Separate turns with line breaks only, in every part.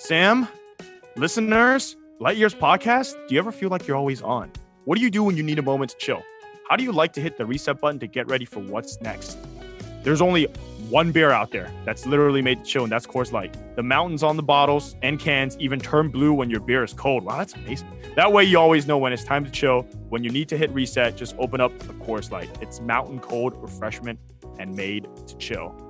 Sam, listeners, Light Years podcast, do you ever feel like you're always on? What do you do when you need a moment to chill? How do you like to hit the reset button to get ready for what's next? There's only one beer out there that's literally made to chill, and that's Coors Light. The mountains on the bottles and cans even turn blue when your beer is cold. Wow, that's amazing. That way, you always know when it's time to chill. When you need to hit reset, just open up the Coors Light. It's mountain cold refreshment and made to chill.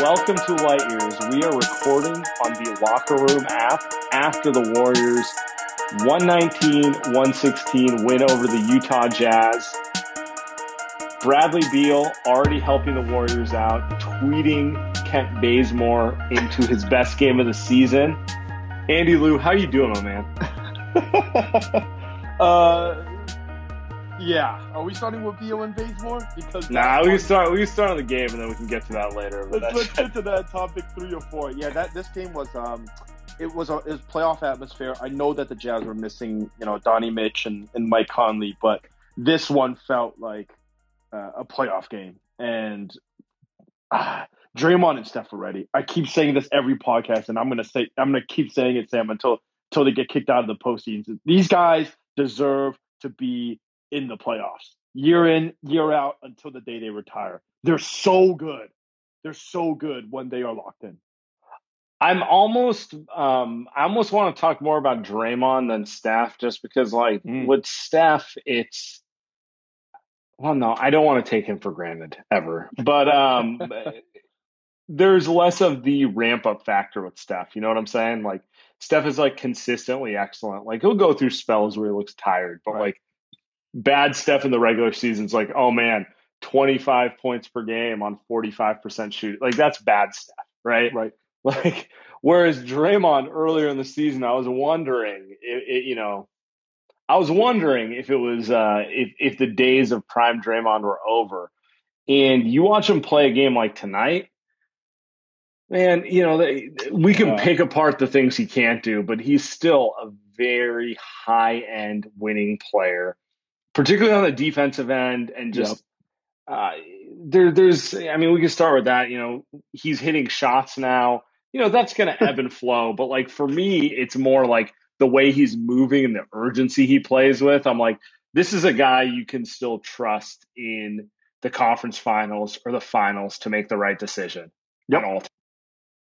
Welcome to Light Years. We are recording on the Locker Room app after the Warriors 119 116 win over the Utah Jazz. Bradley Beal already helping the Warriors out, tweeting Kent Bazemore into his best game of the season. Andy Liu, how you doing, my man?
uh, yeah. Are we starting with Beal and Bazemore? Because
nah, we can start. We can start on the game, and then we can get to that later.
Let's, let's get to that topic three or four. Yeah, that this game was um, it was a it was playoff atmosphere. I know that the Jazz were missing, you know, Donnie Mitch and, and Mike Conley, but this one felt like uh, a playoff game. And ah, Draymond and Steph are ready. I keep saying this every podcast, and I'm gonna say I'm gonna keep saying it, Sam, until until they get kicked out of the postseason. These guys deserve to be in the playoffs year in, year out until the day they retire. They're so good. They're so good when they are locked in.
I'm almost, um, I almost want to talk more about Draymond than Steph, just because, like, mm. with Steph, it's, well, no, I don't want to take him for granted ever, but um, there's less of the ramp up factor with Steph. You know what I'm saying? Like, Steph is like consistently excellent. Like, he'll go through spells where he looks tired, but right. like bad stuff in the regular season is like, oh man, 25 points per game on 45% shoot. Like that's bad stuff, right?
Right.
Like, whereas Draymond earlier in the season, I was wondering, it, it, you know, I was wondering if it was, uh, if, if the days of prime Draymond were over. And you watch him play a game like tonight, man, you know, they, we can pick apart the things he can't do, but he's still a very high end winning player particularly on the defensive end, and just yep. uh, there, there's. I mean, we can start with that. You know, he's hitting shots now. You know, that's going to ebb and flow. But like for me, it's more like the way he's moving and the urgency he plays with. I'm like, this is a guy you can still trust in the conference finals or the finals to make the right decision.
Yep.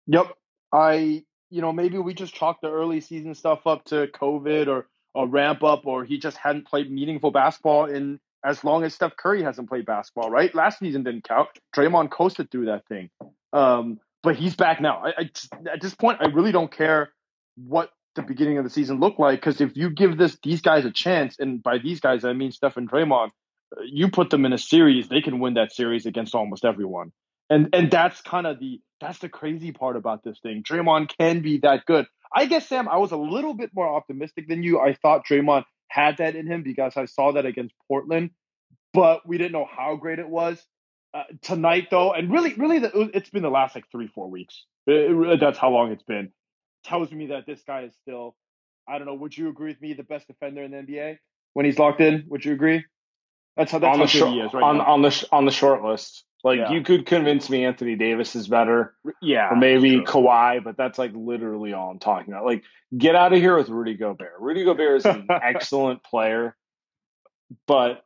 Yep. I, you know, maybe we just chalk the early season stuff up to COVID or a ramp up or he just hadn't played meaningful basketball in as long as Steph Curry hasn't played basketball, right? Last season didn't count. Draymond coasted through that thing. Um, but he's back now. I, I, at this point, I really don't care what the beginning of the season looked like because if you give this these guys a chance, and by these guys I mean Steph and Draymond, you put them in a series, they can win that series against almost everyone. And and that's kind of the that's the crazy part about this thing. Draymond can be that good. I guess Sam, I was a little bit more optimistic than you. I thought Draymond had that in him because I saw that against Portland, but we didn't know how great it was. uh, tonight though, and really, really, the, it's been the last like three, four weeks. It, it, that's how long it's been. Tells me that this guy is still. I don't know. Would you agree with me? The best defender in the NBA when he's locked in. Would you agree? That's how that's
on
how
the short,
he is right
on
now.
on the on the short list. Like
Yeah.
you could convince me Anthony Davis is better,
yeah,
or maybe
true.
Kawhi, but that's like literally all I'm talking about. Like, get out of here with Rudy Gobert. Rudy Gobert is an excellent player, but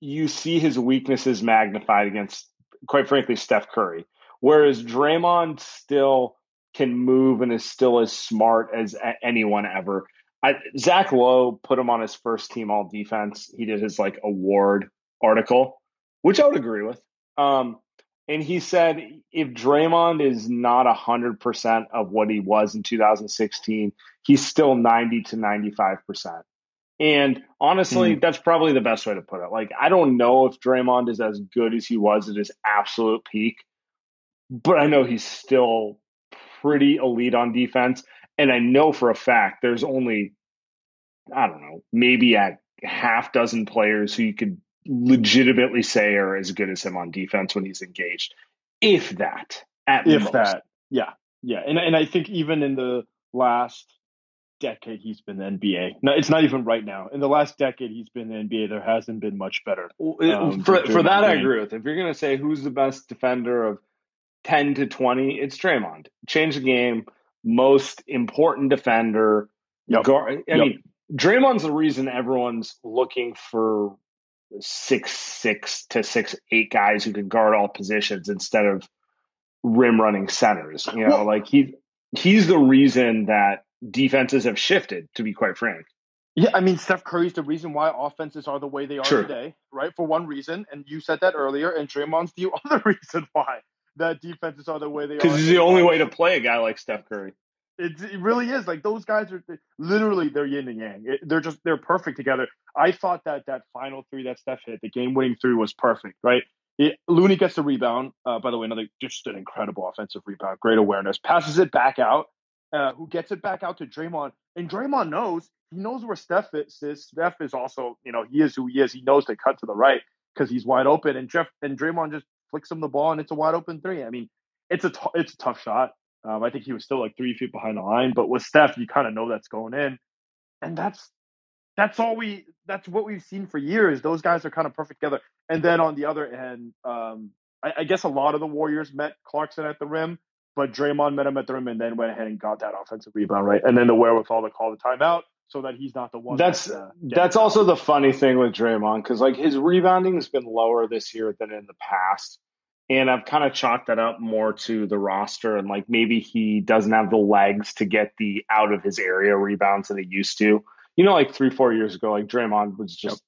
you see his weaknesses magnified against, quite frankly, Steph Curry. Whereas Draymond still can move and is still as smart as anyone ever. I, Zach Lowe put him on his first team all defense. He did his like award article, which I would agree with. Um, and he said if Draymond is not 100% of what he was in 2016, he's still 90 to 95%. And honestly, that's probably the best way to put it. Like, I don't know if Draymond is as good as he was at his absolute peak, but I know he's still pretty elite on defense. And I know for a fact there's only, I don't know, maybe a half dozen players who you could legitimately say are as good as him on defense when he's engaged. If that, at
if
most.
that, yeah, yeah, and and I think even in the last decade, he's been the NBA. No, it's not even right now. In the last decade, he's been the NBA. There hasn't been much better. Um,
for
for
for that, I agree with. If you're going to say who's the best defender of ten to twenty, it's Draymond. Change the game. Most important defender.
Yep.
Gar- I
Yep.
mean, Draymond's the reason everyone's looking for six six to six eight guys who can guard all positions instead of rim running centers. You know,
Well-
like he he's the reason that defenses have shifted. To be quite frank.
Yeah, I mean, Steph Curry's the reason why offenses are the way they are
Sure.
today, right? For one reason, and you said that earlier, and Draymond's the other reason why that defenses are the way they are.
Because it's the only way to play a guy like Steph Curry.
It, it really is like those guys are literally they're yin and yang. It, they're just they're perfect together. I thought that that final three that Steph hit, the game winning three, was perfect. Right? It, Looney gets the rebound. Uh, by the way, another just an incredible offensive rebound. Great awareness. Passes it back out. Uh, who gets it back out to Draymond? And Draymond knows he knows where Steph is. is. Steph is also you know he is who he is. He knows to cut to the right because he's wide open. And Jeff and Draymond just flicks him the ball and it's a wide open three. I mean, it's a t- it's a tough shot. Um, I think he was still like three feet behind the line, but with Steph, you kind of know that's going in, and that's that's all we that's what we've seen for years. Those guys are kind of perfect together. And then on the other end, um, I, I guess a lot of the Warriors met Clarkson at the rim, but Draymond met him at the rim and then went ahead and got that offensive rebound right, and then the wherewithal to call the timeout so that he's not the one.
That's
that's, uh,
that's also the funny thing with Draymond because like his rebounding has been lower this year than in the past, and I've kind of chalked that up more to the roster and like maybe he doesn't have the legs to get the out of his area rebounds that he used to. You know, like three four years ago, like Draymond was just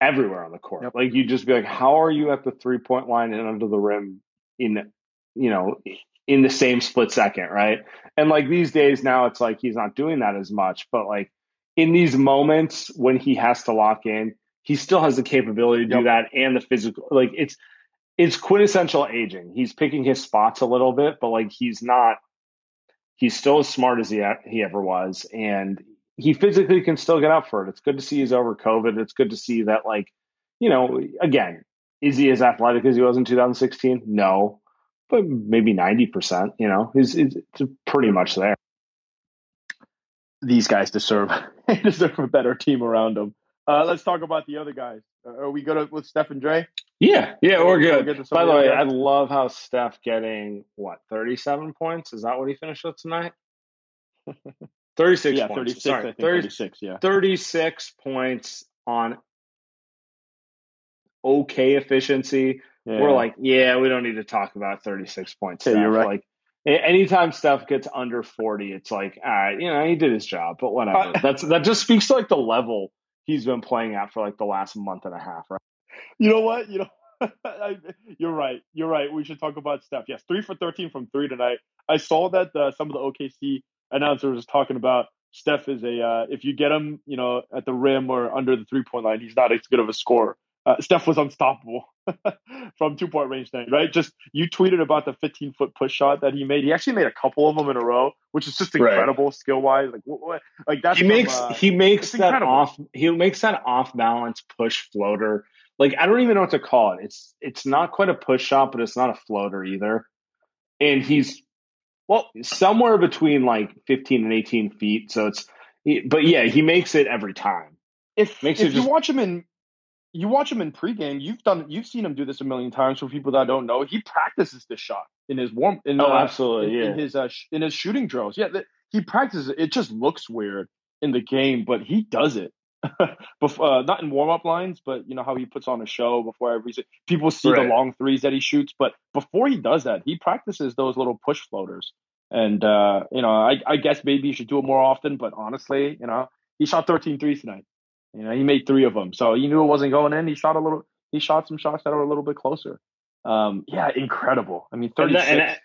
everywhere on the court.
Yep.
Like you'd just be like, how are you at the three point line and under the rim in you know in the same split second, right? And like these days now, it's like he's not doing that as much, but like in these moments when he has to lock in, he still has the capability to do
Yep.
that and the physical. Like it's it's quintessential aging. He's picking his spots a little bit, but like he's not. He's still as smart as he he ever was, and he physically can still get up for it. It's good to see he's over COVID. It's good to see that, like, you know, again, is he as athletic as he was in 2016? No, but maybe 90%. You know, he's, he's pretty much there.
these guys deserve they deserve a better team around them. Uh, let's talk about the other guys. Uh, are we good with Steph and Dre?
Yeah, yeah, we're good.
to some
By the way,
other
I love how Steph getting what 37 points. Is that what he finished with tonight? 36
yeah,
points.
36,
Sorry,
I think
30
36, yeah.
36 points on okay efficiency.
yeah.
We're like, yeah, we don't need to talk about 36 points.
Yeah, you're right.
Like, anytime Steph gets under 40, it's like, all right, you know, he did his job, but whatever.
Uh,
That's that just speaks to like the level he's been playing at for like the last month and a half, right?
You know what? You know, I, you're right. You're right. We should talk about Steph. Yes, three for 13 from three tonight. I saw that uh, some of the OKC announcers was talking about Steph is a, uh, if you get him, you know, at the rim or under the three point line, he's not as good of a scorer. Uh, Steph was unstoppable from two point range tonight, right? Just you tweeted about the 15 foot push shot that he made. He actually made a couple of them in a row, which is just
Right.
incredible skill wise. Like, what, what, like that's
he
from,
makes
uh,
he makes that
incredible.
off he makes that off balance push floater like I don't even know what to call it. It's it's not quite a push shot, but it's not a floater either. And he's well somewhere between like 15 and 18 feet. So it's but yeah, he makes it every time.
If makes if you just, watch him in you watch him in pregame, you've done you've seen him do this a million times for people that don't know. He practices this shot in his warm in
oh, uh, absolutely,
in,
yeah.
in his uh, sh- in his shooting drills. Yeah, the, he practices it. It just looks weird in the game, but he does it. before, uh, not in warm up lines, but you know how he puts on a show before every people see right. the long threes that he shoots. But before he does that, he practices those little push floaters. And uh, you know, I, I guess maybe you should do it more often. But honestly, you know, he shot 13 threes tonight. You know, he made three of them, so he knew it wasn't going in. He shot a little. He shot some shots that were a little bit closer. Um, yeah, incredible. I mean, 36.
And, and,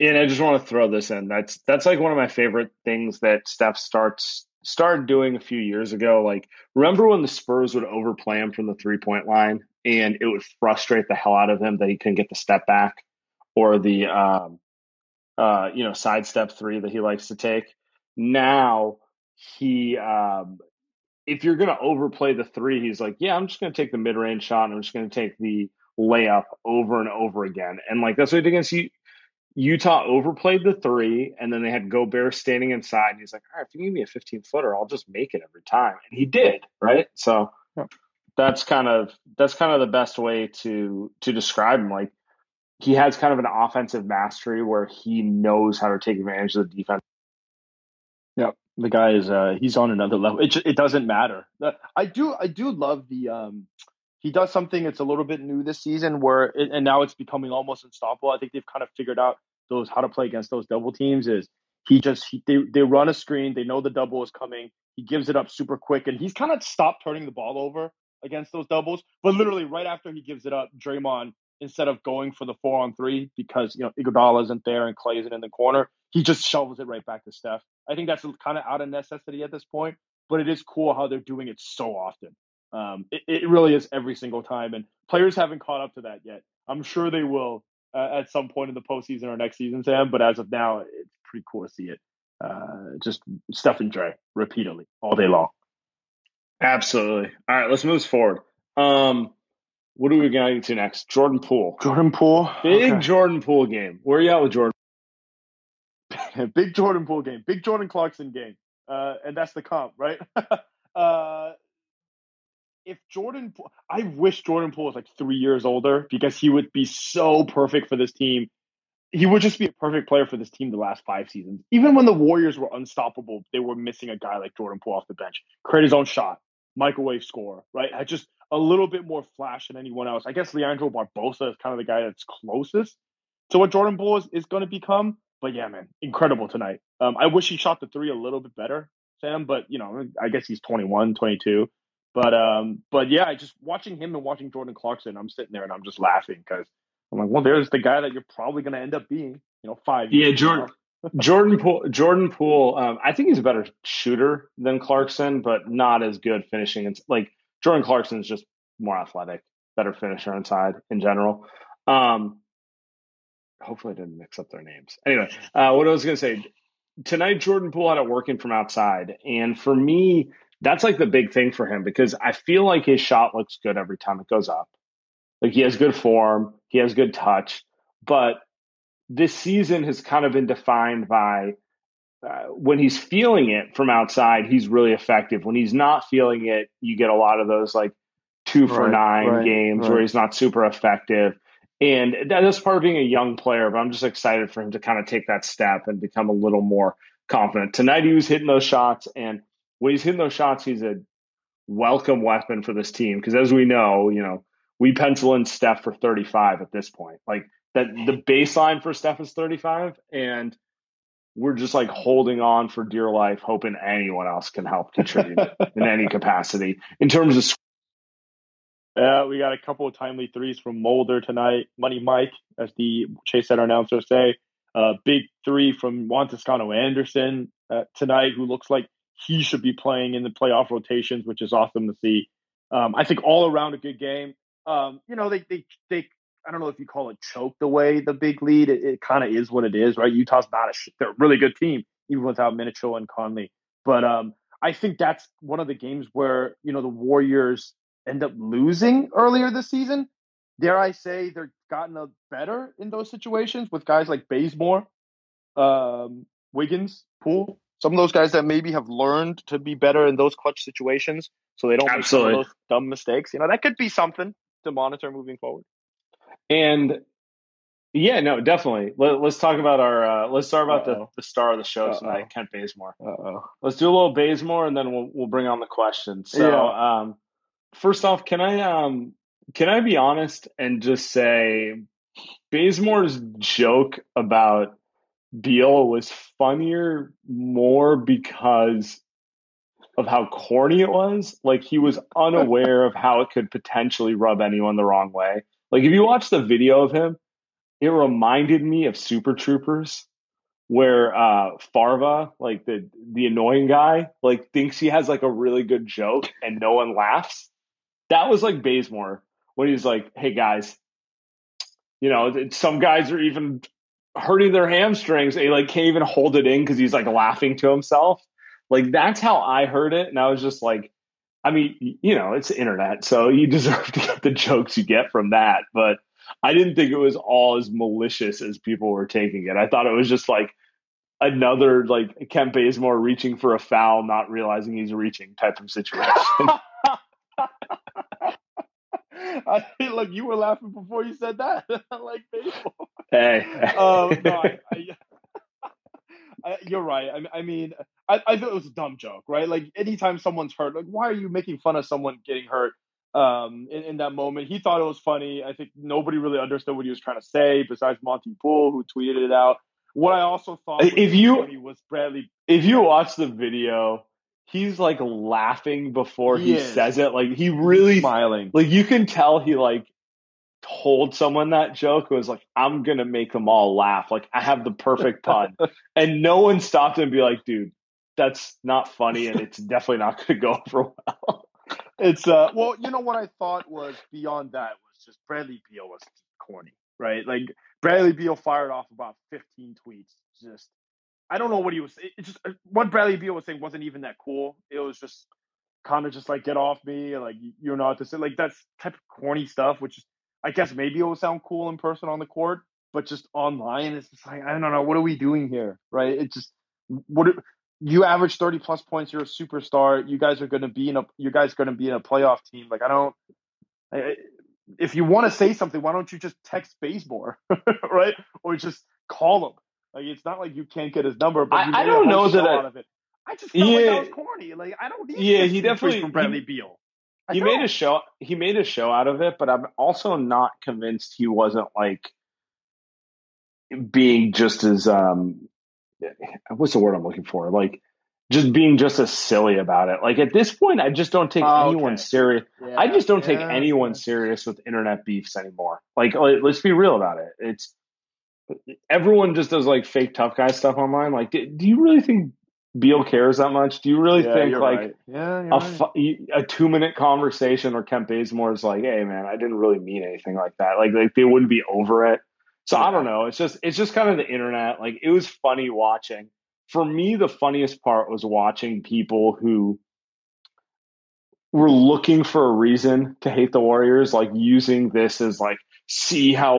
and I just want to throw this in. That's that's like one of my favorite things that Steph starts started doing a few years ago. Like, remember when the Spurs would overplay him from the three point line, and it would frustrate the hell out of him that he couldn't get the step back or the um, uh, you know sidestep three that he likes to take. Now he um, if you're going to overplay the three, he's like, yeah, I'm just going to take the mid range shot and I'm just going to take the layup over and over again. And like that's what he did against you. Utah overplayed the three, and then they had Gobert standing inside. And he's like, all right, if you give me a 15 footer, I'll just make it every time. And he did, right? So yeah. that's kind of that's kind of the best way to to describe him. Like he has kind of an offensive mastery where he knows how to take advantage of the defense.
Yeah, the guy is uh, he's on another level. It it doesn't matter. I do I do love the um he does something that's a little bit new this season where it, and now it's becoming almost unstoppable. I think they've kind of figured out those how to play against those double teams is he just he, they they run a screen, they know the double is coming. He gives it up super quick and he's kind of stopped turning the ball over against those doubles, but literally right after he gives it up, Draymond instead of going for the 4 on 3 because you know Iguodala isn't there and Clay isn't in the corner, he just shovels it right back to Steph. I think that's kind of out of necessity at this point, but it is cool how they're doing it so often. Um, it, it, really is every single time, and players haven't caught up to that yet. I'm sure they will uh, at some point in the postseason or next season, Sam. But as of now, it's pretty cool to see it. Uh, just Steph and Dre repeatedly all day long.
Absolutely. All right, let's move forward. Um, what are we going to next? Jordan Poole.
Jordan Poole.
Big okay. Jordan Poole game. Where are you at with Jordan?
big Jordan Poole game, big Jordan Clarkson game, uh, and that's the comp, right? uh, if Jordan, I wish Jordan Poole was like three years older because he would be so perfect for this team. He would just be a perfect player for this team the last five seasons. Even when the Warriors were unstoppable, they were missing a guy like Jordan Poole off the bench, create his own shot, microwave score, right? Had just a little bit more flash than anyone else. I guess Leandro Barbosa is kind of the guy that's closest to what Jordan Poole is, is going to become. But yeah, man, incredible tonight. Um, I wish he shot the three a little bit better, Sam, but you know, I guess he's 21, 22. But um, but yeah, just watching him and watching Jordan Clarkson, I'm sitting there and I'm just laughing because I'm like, well, there's the guy that you're probably going to end up being, you know, five.
Yeah, Jordan. Jordan Poole. Jordan Poole. Um, I think he's a better shooter than Clarkson, but not as good finishing. It's like Jordan Clarkson's just more athletic, better finisher inside in general. Um, hopefully, I didn't mix up their names. Anyway, uh, what I was going to say tonight, Jordan Poole had it working from outside, and for me, that's like the big thing for him because I feel like his shot looks good every time it goes up. Like he has good form, he has good touch, but this season has kind of been defined by uh, when he's feeling it from outside, he's really effective. When he's not feeling it, you get a lot of those like two for right, nine right, games right. where he's not super effective. And that's part of being a young player, but I'm just excited for him to kind of take that step and become a little more confident. Tonight he was hitting those shots and when he's hitting those shots, he's a welcome weapon for this team. Because as we know, you know, we pencil in Steph for 35 at this point. Like that, the baseline for Steph is 35, and we're just like holding on for dear life, hoping anyone else can help contribute in any capacity in terms of.
Yeah, we got a couple of timely threes from Mulder tonight. Money Mike, as the Chase Center announcer say. Uh, big three from Juan Toscano Anderson uh, tonight, who looks like he should be playing in the playoff rotations, which is awesome to see. Um, I think all around a good game. Um, you know, they they they I don't know if you call it choked away the big lead. It, it kind of is what it is, right? Utah's not a they're a really good team even without Minicho and Conley. But um, I think that's one of the games where you know the Warriors end up losing earlier this season. Dare I say they're gotten a better in those situations with guys like Bazemore, um, Wiggins, Poole. Some of those guys that maybe have learned to be better in those clutch situations, so they don't
Absolutely.
make some of those dumb mistakes. You know that could be something to monitor moving forward.
And yeah, no, definitely. Let, us talk about our. Uh, let's talk about the, the star of the show
Uh-oh.
tonight, Kent Bazemore.
Uh oh.
Let's do a little Bazemore, and then we'll we'll bring on the questions. So,
Yeah.
um, first off, can I um can I be honest and just say Bazemore's joke about Beal was funnier more because of how corny it was. Like he was unaware of how it could potentially rub anyone the wrong way. Like if you watch the video of him, it reminded me of Super Troopers where uh Farva, like the the annoying guy, like thinks he has like a really good joke and no one laughs. That was like Bazemore when he's like, "Hey guys, you know, some guys are even hurting their hamstrings. They like can't even hold it in because he's like laughing to himself. Like that's how I heard it, and I was just like, I mean, you know, it's internet, so you deserve to get the jokes you get from that. But I didn't think it was all as malicious as people were taking it. I thought it was just like another like Kent Bazemore reaching for a foul, not realizing he's reaching type of situation.
I like you were laughing before you said that. like baseball.
hey,
Um, no, I, I, I, you're right. I, I mean, I, I thought it was a dumb joke, right? Like anytime someone's hurt, like why are you making fun of someone getting hurt? Um, in, in that moment, he thought it was funny. I think nobody really understood what he was trying to say, besides Monte Poole, who tweeted it out. What I also thought was
If you-
was Bradley.
if you watch the video, he's like laughing before he,
He
says it. Like he really
smiling.
like you can tell he like told someone that joke. Was like, I'm gonna make them all laugh. Like I have the perfect pun. and no one stopped him and be like, dude, that's not funny and it's definitely not gonna go over well.
It's uh well, you know what I thought was beyond that was just Bradley Beal was corny, right? Like Bradley Beal fired off about 15 tweets. Just I don't know what he was. It, it just uh, what Bradley Beal was saying wasn't even that cool. It was just kind of just like get off me, like you're not this like that's type of corny stuff. Which I guess maybe it will sound cool in person on the court, but just online it's just like I don't know what are we doing here, right? It just what you average 30 plus points you're a superstar you guys are going to be in a you guys going to be in a playoff team like i don't I, if you want to say something why don't you just text Bazemore, right or just call him like it's not like you can't get his number but
I- I
made
don't know that I-
out of it i just felt like
Yeah.
that was corny like i don't need
Yeah, he definitely-
from bradley beal I
he made
don't.
a show he made a show out of it, but I'm also not convinced he wasn't like being just as um what's the word I'm looking for? Like just being just as silly about it. Like at this point I just don't take
Oh,
anyone
okay.
serious.
Yeah,
I just don't take anyone
yeah.
serious with internet beefs anymore. Like let- let's be real about it. It's everyone just does like fake tough guy stuff online. Like do, do you really think Beal cares that much? Do you really
Yeah,
think like
right. yeah
a,
right.
a two minute conversation or Kent Bazemore is like, "Hey, man, I didn't really mean anything like that." Like, like they wouldn't be over it. So I don't know. It's just it's just kind of the internet. Like it was funny watching. For me, the funniest part was watching people who were looking for a reason to hate the Warriors, like using this as like, see how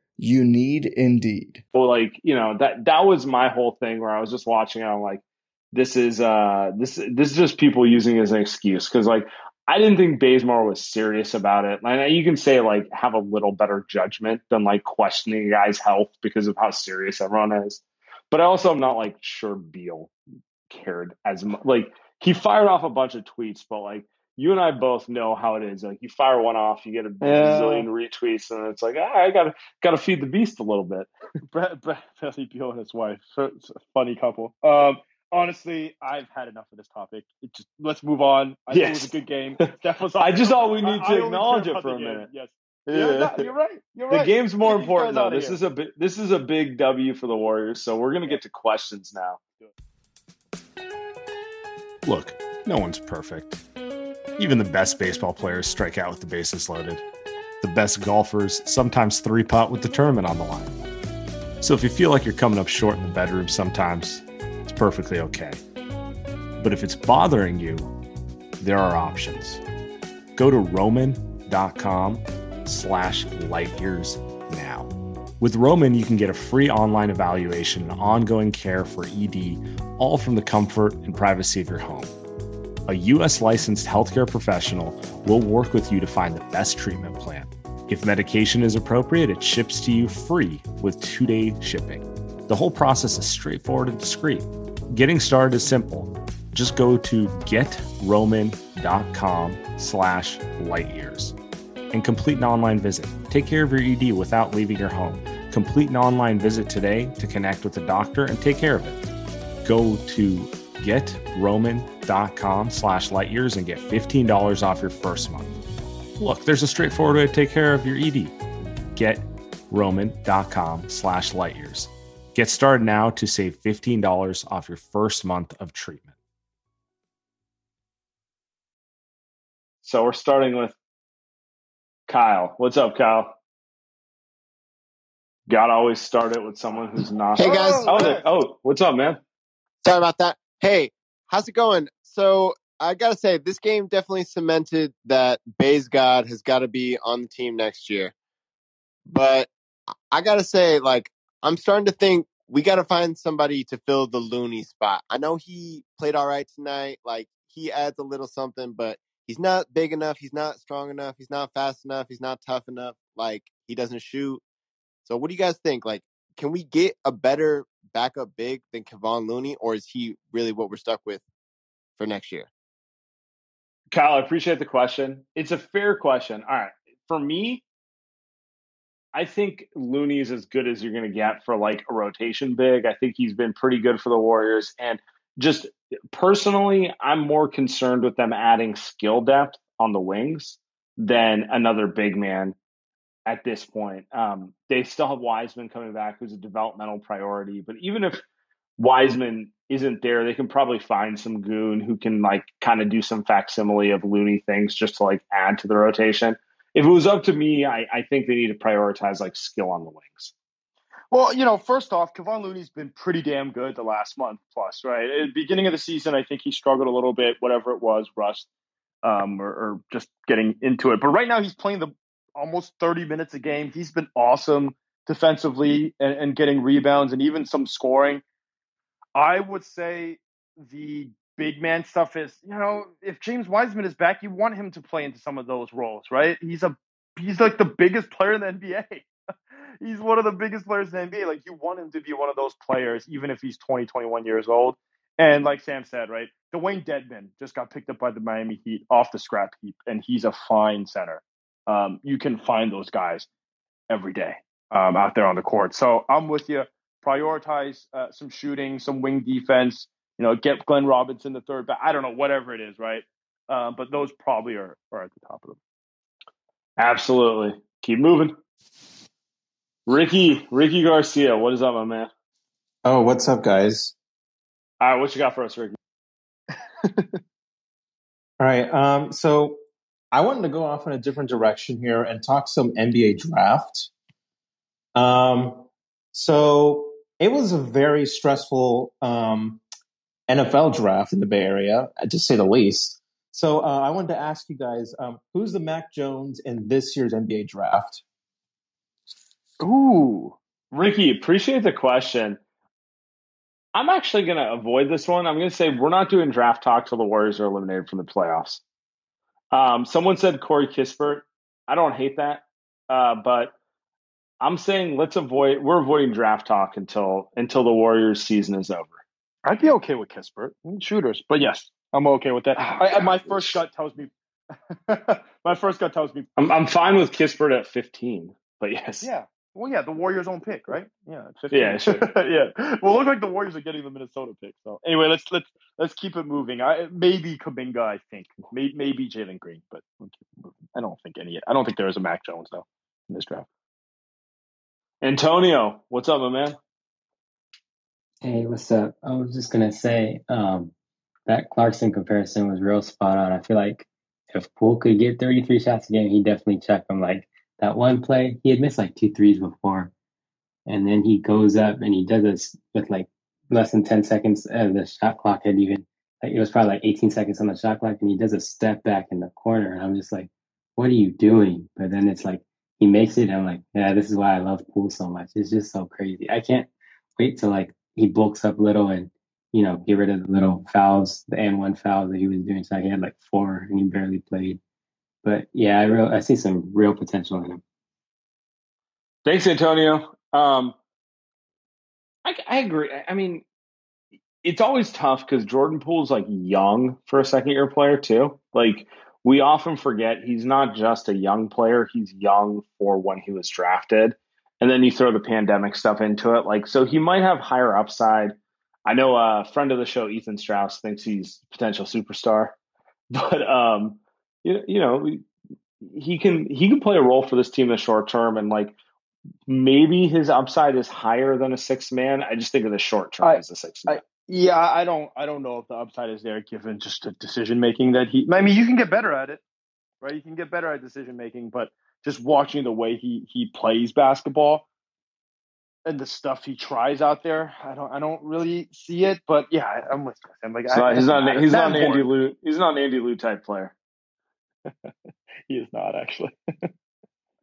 You need Indeed.
well, like you know that that was my whole thing where I was just watching. I'm like, this is uh this this is just people using it as an excuse because like I didn't think Bazemore was serious about it. And you can say like have a little better judgment than like questioning a guy's health because of how serious everyone is. But I also am not like sure Beal cared as much. Like he fired off a bunch of tweets, but like you and I both know how it is. Like you fire one off, you get a
Yeah.
zillion retweets, and it's like ah, I gotta gotta feed the beast a little bit.
Brett, Brett Bradley Beal and his wife. It's a funny couple. Um, honestly, I've had enough of this topic. It just let's move on. I think it was a good game. Steph was
I just thought we need to
I
acknowledge
care
it for a
game.
minute.
Yes.
Yeah.
Yeah, no, you're right. You're right.
The game's more
Get
important though. This
here.
is a bi- this is a big W for the Warriors. So we're gonna get to questions now.
Look, no one's perfect. Even the best baseball players strike out with the bases loaded. The best golfers sometimes three putt with the tournament on the line. So if you feel like you're coming up short in the bedroom sometimes, it's perfectly okay. But if it's bothering you, there are options. Go to roman.com slash light years now. With Roman, you can get a free online evaluation and ongoing care for ED, all from the comfort and privacy of your home. A U.S. licensed healthcare professional will work with you to find the best treatment plan. If medication is appropriate, it ships to you free with two day shipping. The whole process is straightforward and discreet. Getting started is simple. Just go to getroman.com slash lightyears and complete an online visit. Take care of your ED without leaving your home. Complete an online visit today to connect with a doctor and take care of it. Go to getroman.com slash lightyears and get $15 off your first month. Look, there's a straightforward way to take care of your ED. Getroman.com slash lightyears. Get started now to save $15 off your first month of treatment.
So we're starting with Kyle. What's up, Kyle? Gotta always start it with someone who's not.
Hey, guys.
Oh, there- oh, what's up, man?
Sorry about that. Hey, how's it going? So I gotta say, this game definitely cemented that Baze God has got to be on the team next year. But I gotta say, like, I'm starting to think we got to find somebody to fill the Looney spot. I know he played all right tonight. Like, he adds a little something, but he's not big enough. He's not strong enough. He's not fast enough. He's not tough enough. Like, he doesn't shoot. So, what do you guys think? Like, can we get a better backup big than Kevon Looney, or is he really what we're stuck with for next year?
Kyle, I appreciate the question. It's a fair question. All right. For me, I think Looney's as good as you're going to get for like a rotation big. I think he's been pretty good for the Warriors. And just personally, I'm more concerned with them adding skill depth on the wings than another big man at this point. Um, they still have Wiseman coming back, who's a developmental priority. But even if Wiseman isn't there, they can probably find some goon who can like kind of do some facsimile of Looney things just to like add to the rotation. If it was up to me, I, I think they need to prioritize like skill on the wings.
Well, you know, first off, Kevon Looney's been pretty damn good the last month plus, right? At the beginning of the season, I think he struggled a little bit, whatever it was, rust, um, or, or just getting into it. But right now, he's playing the almost 30 minutes a game. He's been awesome defensively and, and getting rebounds and even some scoring. I would say the big man stuff is, you know, if James Wiseman is back, you want him to play into some of those roles, right? He's a he's like the biggest player in the NBA. he's one of the biggest players in the NBA. Like you want him to be one of those players, even if he's 20, 21 years old. And like Sam said, right, Dewayne Dedmon just got picked up by the Miami Heat off the scrap heap, and he's a fine center. Um, you can find those guys every day um, out there on the court. So I'm with you. Prioritize uh, some shooting, some wing defense. You know, get Glenn Robinson the third back. I don't know, whatever it is, right? Uh, but those probably are, are at the top of them.
Absolutely. Keep moving. Ricky, Ricky Garcia, what is up, my man?
Oh, what's up, guys?
All right, what you got for us, Ricky?
All right. Um, so I wanted to go off in a different direction here and talk some NBA draft. Um, so it was a very stressful um, NFL draft in the Bay Area, to say the least. So uh, I wanted to ask you guys, um, who's the Mac Jones in this year's NBA draft?
Ooh, Ricky, appreciate the question. I'm actually going to avoid this one. I'm going to say we're not doing draft talk till the Warriors are eliminated from the playoffs. Um, someone said Corey Kispert. I don't hate that, uh, but I'm saying let's avoid. We're avoiding draft talk until until the Warriors season is over.
I'd be okay with Kispert shooters, but yes, I'm okay with that. I, my first gut tells me. my first gut tells me.
I'm I'm fine with Kispert at 15, but yes.
Yeah. Well, yeah, the Warriors' own pick, right? Yeah.
Yeah, sure.
yeah. Well, look like the Warriors are getting the Minnesota pick. So anyway, let's let's let's keep it moving. I maybe Kuminga, I think. Maybe, maybe Jalen Green, but we'll keep it moving. I don't think any. I don't think there is a Mac Jones though in this draft.
Antonio, what's up, my man?
Hey, what's up? I was just gonna say, um, that Clarkson comparison was real spot on. I feel like if Poole could get 33 shots a game, he'd definitely check them. Like that one play, he had missed like two threes before, and then he goes up and he does this with like less than 10 seconds. Uh, the shot clock had even like it was probably like 18 seconds on the shot clock, and he does a step back in the corner, and I'm just like, what are you doing? But then it's like he makes it, and I'm like, yeah, this is why I love Poole so much. It's just so crazy. I can't wait to like he bulks up little and you know get rid of the little fouls, the and one fouls that he was doing. So he had like four, and he barely played. But yeah, I real I see some real potential in him.
Thanks, Antonio. Um, I, I agree. I mean, it's always tough because Jordan Poole's like young for a second year player too. Like we often forget he's not just a young player; he's young for when he was drafted. And then you throw the pandemic stuff into it, like so he might have higher upside. I know a friend of the show, Ethan Strauss, thinks he's potential superstar, but um, you, you know, he can he can play a role for this team in the short term, and like maybe his upside is higher than a six man. I just think of the short term
I-
as a six man.
I- Yeah, I don't. I don't know if the upside is there given just the decision making that he. I mean, you can get better at it, right? You can get better at decision making, but just watching the way he he plays basketball and the stuff he tries out there, I don't. I don't really see it. But yeah, I, I'm with him. Like,
He's
I-
not, he's not,
it's
he's not an. Andy Liu. He's not an Andy Liu type player.
He is not actually.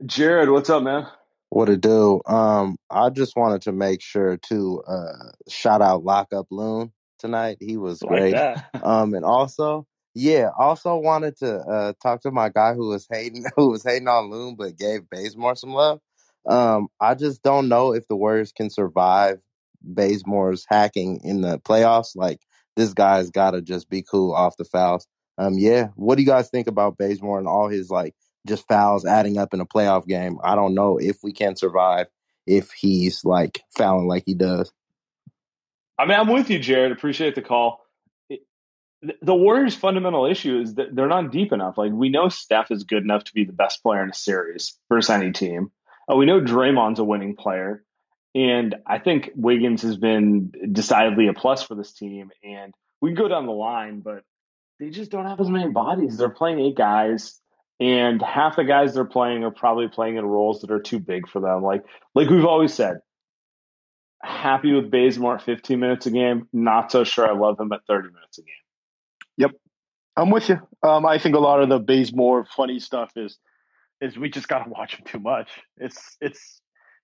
Jared, what's up, man?
What it do? Um, I just wanted to make sure to uh shout out Lock Up Loon tonight. He was
like
great.
that.
Um, and also, yeah, also wanted to uh talk to my guy who was hating who was hating on Loon but gave Bazemore some love. Um, I just don't know if the Warriors can survive Bazemore's hacking in the playoffs. Like this guy's got to just be cool off the fouls. Um, yeah. What do you guys think about Bazemore and all his like just fouls adding up in a playoff game? I don't know if we can survive if he's like fouling like he does.
I mean, I'm with you, Jared. Appreciate the call. The Warriors' fundamental issue is that they're not deep enough. Like we know Steph is good enough to be the best player in a series versus any team. Uh, we know Draymond's a winning player, and I think Wiggins has been decidedly a plus for this team. And we can go down the line, but they just don't have as many bodies. They're playing eight guys, and half the guys they're playing are probably playing in roles that are too big for them. Like like we've always said, happy with Bazemore at 15 minutes a game. Not so sure I love him at 30 minutes a game.
Yep, I'm with you. Um, I think a lot of the Bazemore funny stuff is is we just gotta watch him too much. It's it's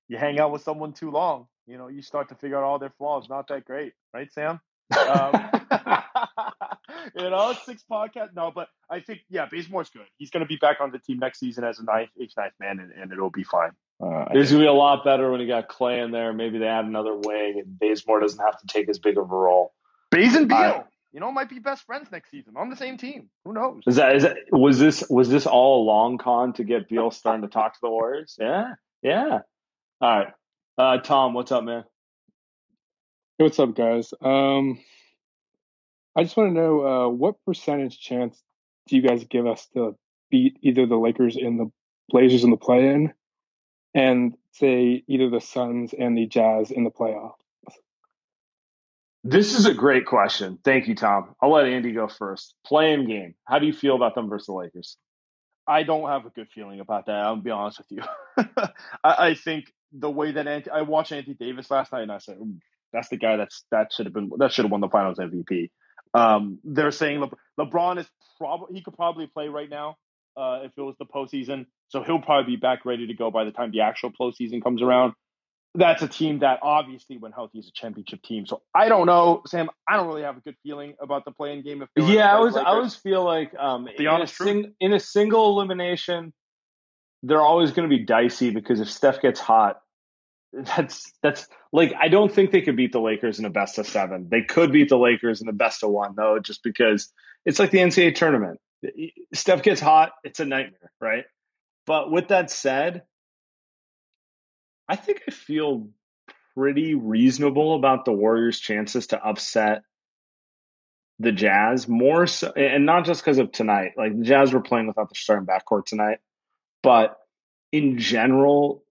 you hang out with someone too long, you know, you start to figure out all their flaws. Not that great, right, Sam? Um, you know, six podcast. No, but I think yeah, Bazemore's good. He's gonna be back on the team next season as a ninth, eighth, ninth man, and, and it'll be fine. Uh, I
It's gonna be a lot better when you got Clay in there. Maybe they add another wing, and Bazemore doesn't have to take as big of a role.
Baze and Beal,
I-
you know, might be best friends next season on the same team. Who knows?
Is that is that was this was this all a long con to get Beal starting to talk to the Warriors? Yeah, yeah. All right, uh, Tom, what's up, man?
Hey, what's up, guys? Um, I just want to know uh, what percentage chance do you guys give us to beat either the Lakers and the Blazers in the play-in, and say either the Suns and the Jazz in the playoff?
This is a great question. Thank you, Tom. I'll let Andy go first. Play-in game. How do you feel about them versus the Lakers?
I don't have a good feeling about that. I'll be honest with you. I, I think the way that Ant- I watched Anthony Davis last night, and I said, "That's the guy that's that should have been that should have won the Finals MVP." Um, they're saying Le- LeBron is probably he could probably play right now uh, if it was the postseason, so he'll probably be back ready to go by the time the actual postseason comes around. that's a team that obviously, when healthy, is a championship team. So I don't know, Sam. I don't really have a good feeling about the play-in game. If
yeah, I was I always feel like um,
The
in, a sing, in a single elimination, they're always going to be dicey because if Steph gets hot, that's that's like I don't think they could beat the Lakers in a best of seven. They could beat the Lakers in the best of one though, just because it's like the NCAA tournament. Steph gets hot, it's a nightmare, right? But with that said, I think I feel pretty reasonable about the Warriors' chances to upset the Jazz more so, and not just because of tonight. Like the Jazz were playing without the starting backcourt tonight, but in general,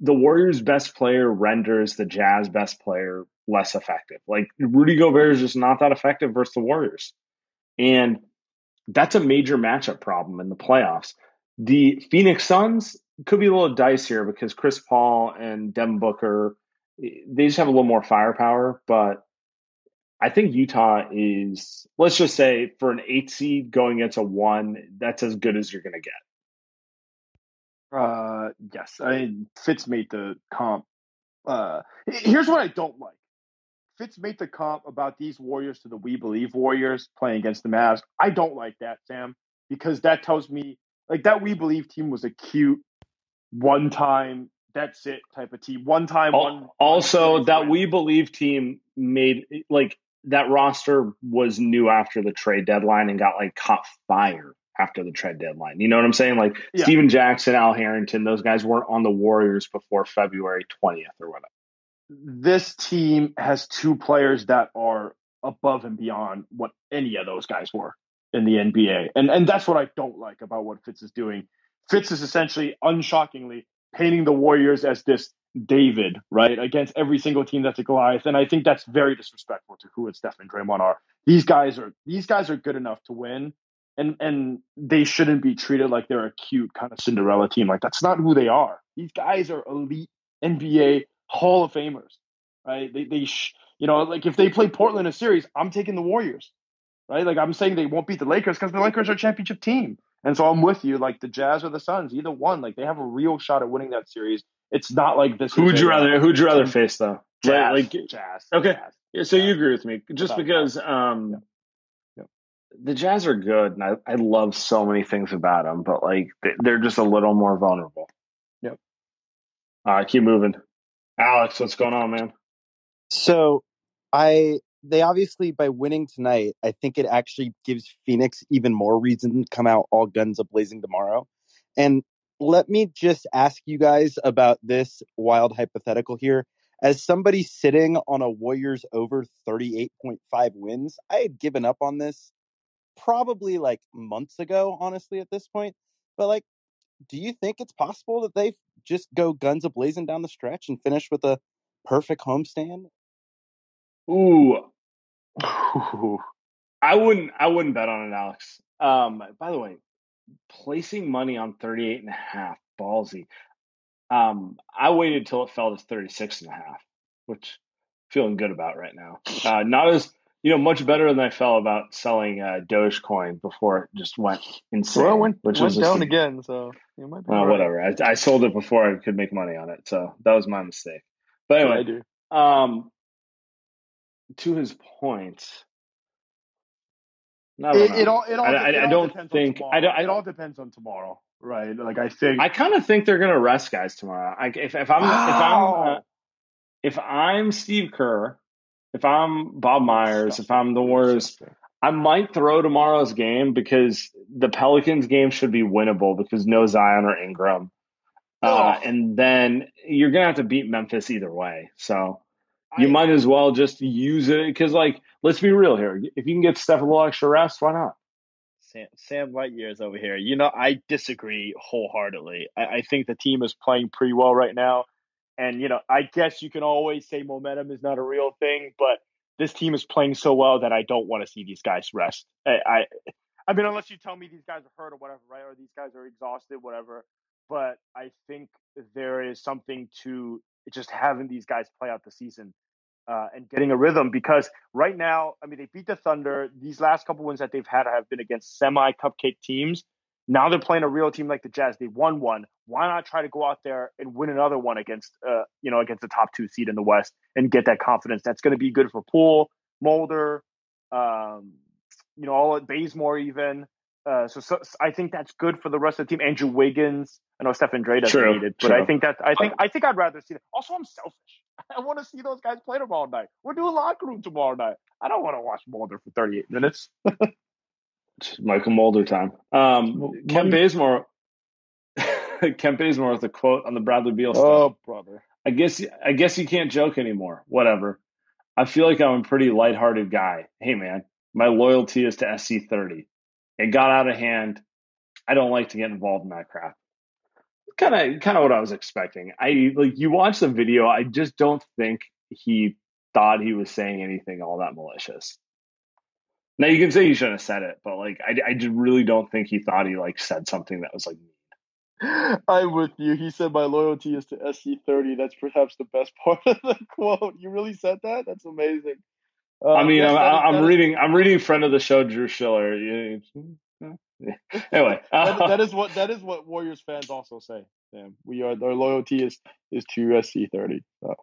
the Warriors' best player renders the Jazz best player less effective. Like Rudy Gobert is just not that effective versus the Warriors, and that's a major matchup problem in the playoffs. The Phoenix Suns could be a little dicier because Chris Paul and Devin Booker, they just have a little more firepower. But I think Utah is, let's just say, for an eight seed going a one, that's as good as you're going to get.
Uh, yes, I mean, Fitz made the comp. Uh, here's what I don't like. Fitz made the comp about these Warriors to the We Believe Warriors playing against the Mavs. I don't like that, Sam, because that tells me like that We Believe team was a cute one time, that's it type of team. One time, one.
Also,
one
that. We Believe team made, like, that roster was new after the trade deadline and got, like, caught fire after the trade deadline. You know what I'm saying? Like,
Yeah.
Stephen Jackson, Al Harrington, those guys weren't on the Warriors before February 20th or whatever.
this team has two players that are above and beyond what any of those guys were in the NBA. And and that's what I don't like about what Fitz is doing. Fitz is essentially unshockingly painting the Warriors as this David, right? Against every single team that's a Goliath. And I think that's very disrespectful to who it's Steph and Draymond are. These guys are these guys are good enough to win. And and they shouldn't be treated like they're a cute kind of Cinderella team. Like that's not who they are. These guys are elite NBA Hall of Famers, right? They, they, sh- you know, like if they play Portland in a series, I'm taking the Warriors, right? Like I'm saying they won't beat the Lakers because the Lakers are a championship team, and so I'm with you. Like the Jazz or the Suns, either one, like they have a real shot at winning that series. It's not like this.
Who would you
uh,
rather, who'd you rather face, though?
Jazz,
Like,
Jazz.
okay.
Jazz.
Yeah, so you agree with me, just
Without
because um,
Yep. Yep.
the Jazz are good, and I, I love so many things about them, but like they- they're just a little more vulnerable.
Yep.
All right, keep moving. Alex, what's going on, man?
So I they obviously by winning tonight, I think it actually gives Phoenix even more reason to come out all guns a blazing tomorrow. And let me just ask you guys about this wild hypothetical here. As somebody sitting on a Warriors over 38.5 wins, I had given up on this probably like months ago, honestly, at this point. But like, do you think it's possible that they just go guns a blazing down the stretch and finish with a perfect homestand?
Ooh. I wouldn't I wouldn't bet on it, Alex. Um, by the way, placing money on 38 and a half, ballsy. Um, I waited till it fell to 36 and a half, which feeling good about right now. Uh, not as you know, much better than I felt about selling uh, Dogecoin before it just went insane.
Well, it went,
which
went
was
down again, so you might be
Uh,
right.
whatever. I, I sold it before I could make money on it, so that was my mistake. But anyway, um, to his point,
It, it all it all,
I-
de-
I-
it
I don't
depends
think-
on
I
tomorrow.
don't- I
it all depends on tomorrow, right? Like I think
I kind of think they're going to rest guys tomorrow. I, if if I'm if I'm uh, if I'm Steve Kerr, if I'm Bob Myers, if I'm the Warriors, I might throw tomorrow's game because the Pelicans game should be winnable because no Zion or Ingram, uh,
Ugh.
and then you're gonna have to beat Memphis either way. So you
I-
might as well just use it because, like, let's be real here. If you can get Steph a little extra rest, why not?
Sam, Sam Lightyear is over here. You know, I disagree wholeheartedly. I, I think the team is playing pretty well right now. And, you know, I guess you can always say momentum is not a real thing, but this team is playing so well that I don't want to see these guys rest. I, I, I mean, unless you tell me these guys are hurt or whatever, right? Or these guys are exhausted, whatever. But I think there is something to just having these guys play out the season uh, and getting a rhythm because right now, I mean, they beat the Thunder. These last couple wins that they've had have been against semi cupcake teams. Now they're playing a real team like the Jazz. They won one. Why not try to go out there and win another one against, uh, you know, against the top two seed in the West and get that confidence? That's going to be good for Poole, Mulder, um, you know, all at Bazemore even. Uh, so, so, I think that's good for the rest of the team. Andrew Wiggins. I know Stephen Dre doesn't
True,
need it, but
true.
I think that I think I think I'd rather see that. Also, I'm selfish. I want to see those guys play tomorrow night. We're doing locker room tomorrow night. I don't want to watch Mulder for 38 minutes.
Mychal Mulder time. Um,
Kent
Bazemore. Kent Bazemore with a quote on the Bradley Beal stuff.
Oh, brother.
I guess I guess you can't joke anymore. Whatever. I feel like I'm a pretty lighthearted guy. Hey man, my loyalty is to SC30. It got out of hand. I don't like to get involved in that crap. Kind of kind of what I was expecting. I like you watch the video, I just don't think he thought he was saying anything all that malicious. Now you can say he shouldn't have said it, but like I, I really don't think he thought he like said something that was like mean.
I'm with you. He said my loyalty is to SC30. That's perhaps the best part of the quote. You really said that? That's amazing. Uh,
I mean,
yes,
I'm,
that
I'm
that is-
reading. I'm reading friend of the show, Drew Shiller. Anyway,
that,
uh,
that is what that is what Warriors fans also say. Sam, we are our loyalty is is to SC30. So.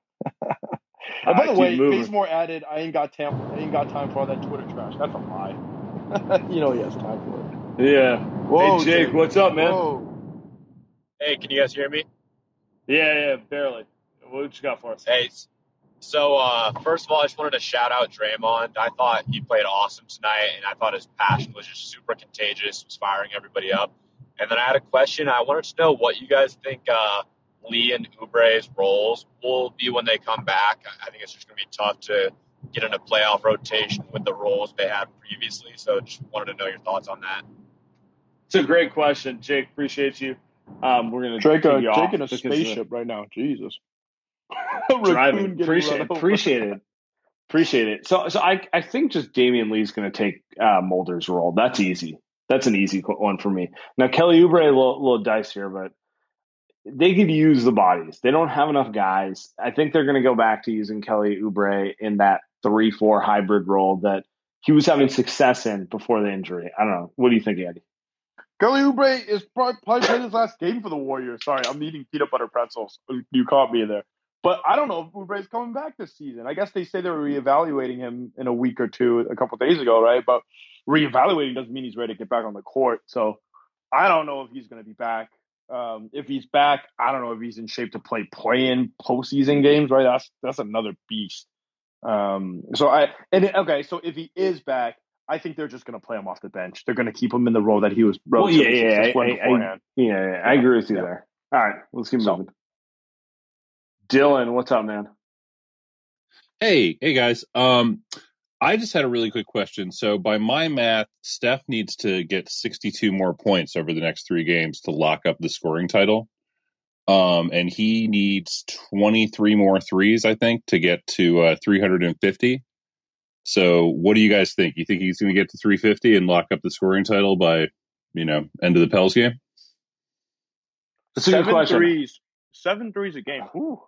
And by
I
the way,
moving.
Bazemore added, "I ain't got time. I ain't got time for all that Twitter trash." That's a lie. you know he has time for it.
yeah.
Whoa,
hey, Jake,
Jake.
what's up, man?
Whoa.
Hey, can you guys hear me?
Yeah, yeah, barely. What you got for us?
Hey, so uh, first of all, I just wanted to shout out Draymond. I thought he played awesome tonight, and I thought his passion was just super contagious, was firing everybody up. And then I had a question. I wanted to know what you guys think uh, Lee and Oubre's roles will be when they come back. I- I think it's just going to be tough to get in a playoff rotation with the roles they had previously. So just wanted to know your thoughts on that.
It's a great question, Jake. Appreciate you. Um, we're gonna
Drake,
take
uh,
you
Drake
off
in a
because of
spaceship right now. Jesus.
the driving. Appreciate it. Appreciate it. Appreciate it. So, so I, I think just Damian Lee's going to take uh, Mulder's role. That's easy. That's an easy one for me. Now, Kelly Oubre, a little, little dice here, but they could use the bodies. They don't have enough guys. I think they're going to go back to using Kelly Oubre in that three-four hybrid role that he was having success in before the injury. I don't know. What do you think, Andy?
Kelly Oubre is probably, probably playing his last game for the Warriors. Sorry, I'm eating peanut butter pretzels. You caught me there. But I don't know if Oubre's coming back this season. I guess they say they were reevaluating him in a week or two a couple days ago, right? But reevaluating doesn't mean he's ready to get back on the court. So I don't know if he's going to be back. Um, if he's back, I don't know if he's in shape to play play-in postseason games, right? That's that's another beast. Um, so I and okay, so if he is back, I think they're just going to play him off the bench. They're going to keep him in the role that he was
Well,
relatively
yeah, yeah,
successful in
I- I-
beforehand.
Yeah, yeah, I agree with you
Yeah.
there. All right, let's keep
So-
moving. Dylan, what's up, man?
Hey, hey guys. Um, I just had a really quick question. So, by my math, Steph needs to get 62 more points over the next three games to lock up the scoring title. Um, and he needs 23 more threes, I think, to get to uh, 350. So, what do you guys think? You think he's going to get to 350 and lock up the scoring title by, you know, end of the Pels game?
That's a good
Seven
question.
threes, seven threes a game. Ooh.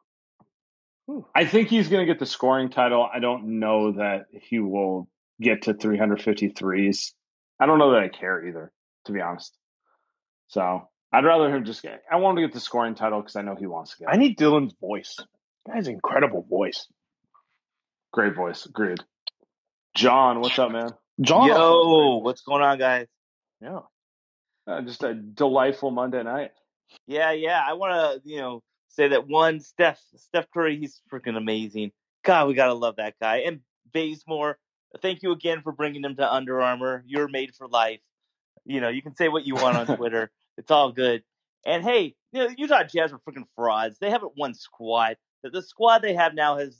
I think he's going to get the scoring title. I don't know that he will get to 353s. I don't know that I care either, to be honest. So I'd rather him just get. I want him to get the scoring title because I know he wants to get.
I need Dylan's voice. That is incredible voice.
Great voice, agreed. John, what's up, man?
John, also
Yo, what's going on, guys?
Yeah.
Uh, just a delightful Monday night.
Yeah, yeah. I want to, you know, say that one, Steph, Steph Curry, he's freaking amazing. God, we gotta love that guy. And Bazemore, thank you again for bringing him to Under Armour. You're made for life. You know, you can say what you want on Twitter. it's all good. And hey, you know, Utah Jazz are freaking frauds. They haven't won squad. The, the squad they have now has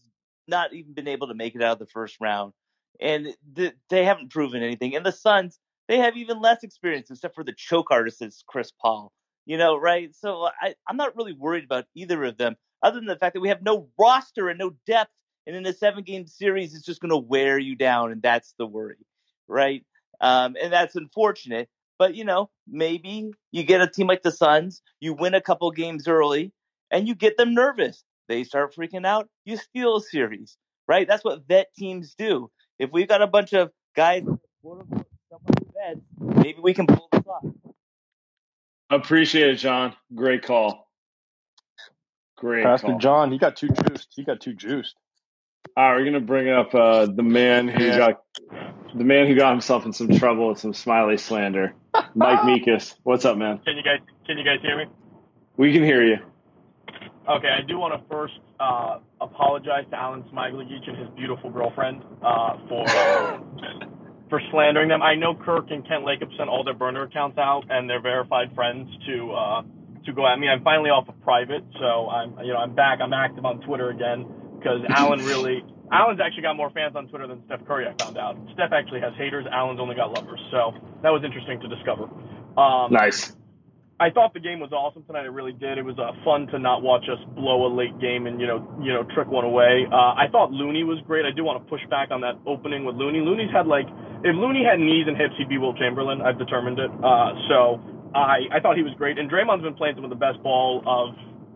not even been able to make it out of the first round, and th- they haven't proven anything. And the Suns, they have even less experience, except for the choke artist is Chris Paul. You know, right? So I, I'm not really worried about either of them, other than the fact that we have no roster and no depth. And in a seven game series, it's just going to wear you down. And that's the worry, right? Um, and that's unfortunate. But, you know, maybe you get a team like the Suns, you win a couple games early, and you get them nervous. They start freaking out, you steal a series, right? That's what vet teams do. If we've got a bunch of guys, maybe we can pull.
Appreciate it, John. Great call. Great
Pastor
call.
John, he got too juiced. He got too juiced.
All right, we're gonna bring up uh, the man who
Yeah.
got the man who got himself in some trouble with some smiley slander. Mike Mikas. What's up, man?
Can you guys can you guys hear me?
We can hear you.
Okay, I do want to first uh, apologize to Alan Smiglegic and his beautiful girlfriend uh, for for slandering them. I know Kirk and Kent Lake have sent all their burner accounts out and their verified friends to uh, to go at me. I'm finally off of private, so I'm you know I'm back. I'm active on Twitter again because Alan really Alan's actually got more fans on Twitter than Steph Curry. I found out. Steph actually has haters. Alan's only got lovers. So that was interesting to discover. Um,
Nice.
I thought the game was awesome tonight. It really did. It was uh, fun to not watch us blow a late game and you know you know trick one away. Uh, I thought Looney was great. I do want to push back on that opening with Looney. Looney's had like if Looney had knees and hips, he'd be Wilt Chamberlain. I've determined it. Uh, so I I thought he was great. And Draymond's been playing some of the best ball of.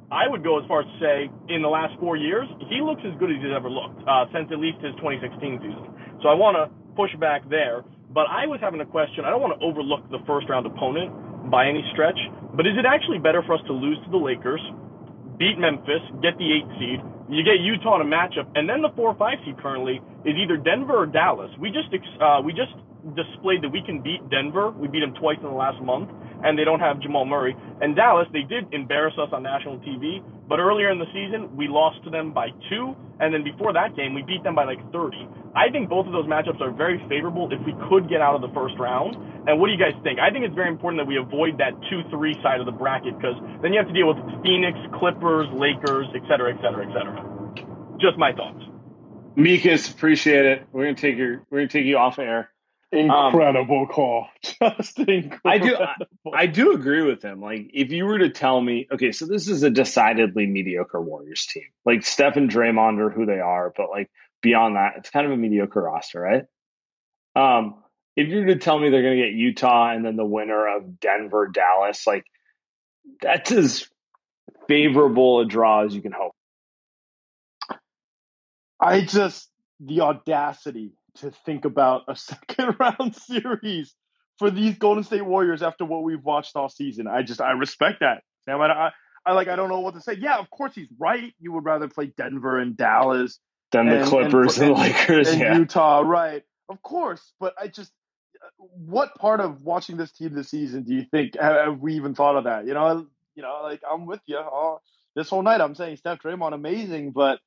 I would go as far as to say in the last four years, he looks as good as he's ever looked uh, since at least his 2016 season. So I want to push back there. But I was having a question. I don't want to overlook the first round opponent by any stretch, but is it actually better for us to lose to the Lakers, beat Memphis, get the eight seed, you get Utah in a matchup, and then the four or five seed currently is either Denver or Dallas. We just uh, we just displayed that we can beat Denver. We beat them twice in the last month, and they don't have Jamal Murray. And Dallas, they did embarrass us on national TV, but earlier in the season we lost to them by two, and then before that game we beat them by like 30. I think both of those matchups are very favorable if we could get out of the first round. And what do you guys think? I think it's very important that we avoid that two-three side of the bracket because then you have to deal with Phoenix, Clippers, Lakers, et cetera, et cetera, et cetera. Just my thoughts.
Mikas, appreciate it. We're gonna take your we're gonna take you off air.
Incredible call. Just incredible.
I do I, I do agree with him. Like if you were to tell me, okay, so this is a decidedly mediocre Warriors team. Like Steph and Draymond are who they are, but like beyond that, it's kind of a mediocre roster, right? Um, if you were to tell me they're gonna get Utah and then the winner of Denver, Dallas, like that's as favorable a draw as you can hope.
I just the audacity to think about a second round series for these Golden State Warriors after what we've watched all season. I just I respect that. Sam, I, I, I like I don't know what to say. Yeah, of course he's right. You would rather play Denver and Dallas
Then the
and-
Clippers and,
and,
the Lakers,
and
yeah.
Utah, right? Of course, but I just what part of watching this team this season do you think have, we even thought of that? You know, you know, like I'm with you. Oh, this whole night I'm saying Steph Draymond amazing, but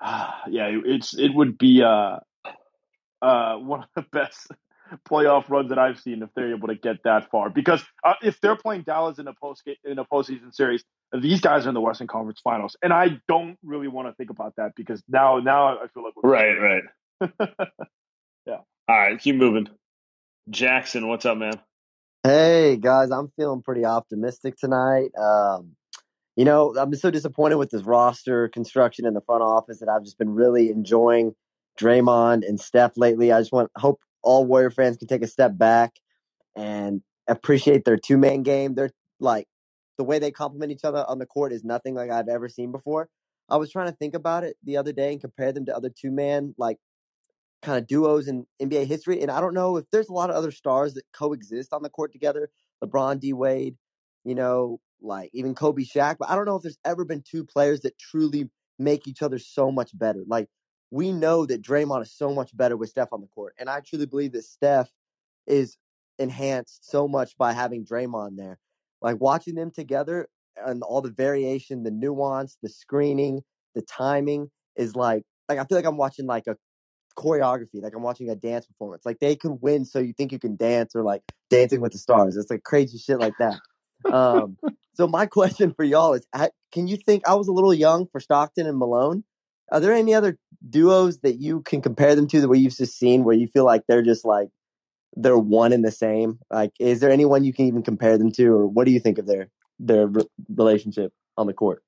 ah, yeah, it's it would be uh uh one of the best playoff runs that I've seen if they're able to get that far. Because uh, if they're playing Dallas in a post in a postseason series, these guys are in the Western Conference Finals, and I don't really want to think about that because now now I feel like we're
Right, right.
Yeah.
All right, keep moving. Jackson, what's up, man?
Hey guys, I'm feeling pretty optimistic tonight. Um, you know, I'm so disappointed with this roster construction in the front office that I've just been really enjoying Draymond and Steph lately. I just want hope all Warrior fans can take a step back and appreciate their two man game. They're like the way they complement each other on the court is nothing like I've ever seen before. I was trying to think about it the other day and compare them to other two man like kind of duos in NBA history. And I don't know if there's a lot of other stars that coexist on the court together. LeBron, D Wade, you know, like even Kobe, Shaq. But I don't know if there's ever been two players that truly make each other so much better. Like we know that Draymond is so much better with Steph on the court, and I truly believe that Steph is enhanced so much by having Draymond there. Like watching them together and all the variation, the nuance, the screening, the timing is like like I feel like I'm watching like a choreography, like I'm watching a dance performance. Like they can win, so you think you can dance, or like Dancing with the Stars. It's like crazy shit like that. Um, so my question for y'all is: Can you think I was a little young for Stockton and Malone? Are there any other duos that you can compare them to that where you've just seen where you feel like they're just like they're one and the same? Like, is there anyone you can even compare them to, or what do you think of their their re- relationship on the court?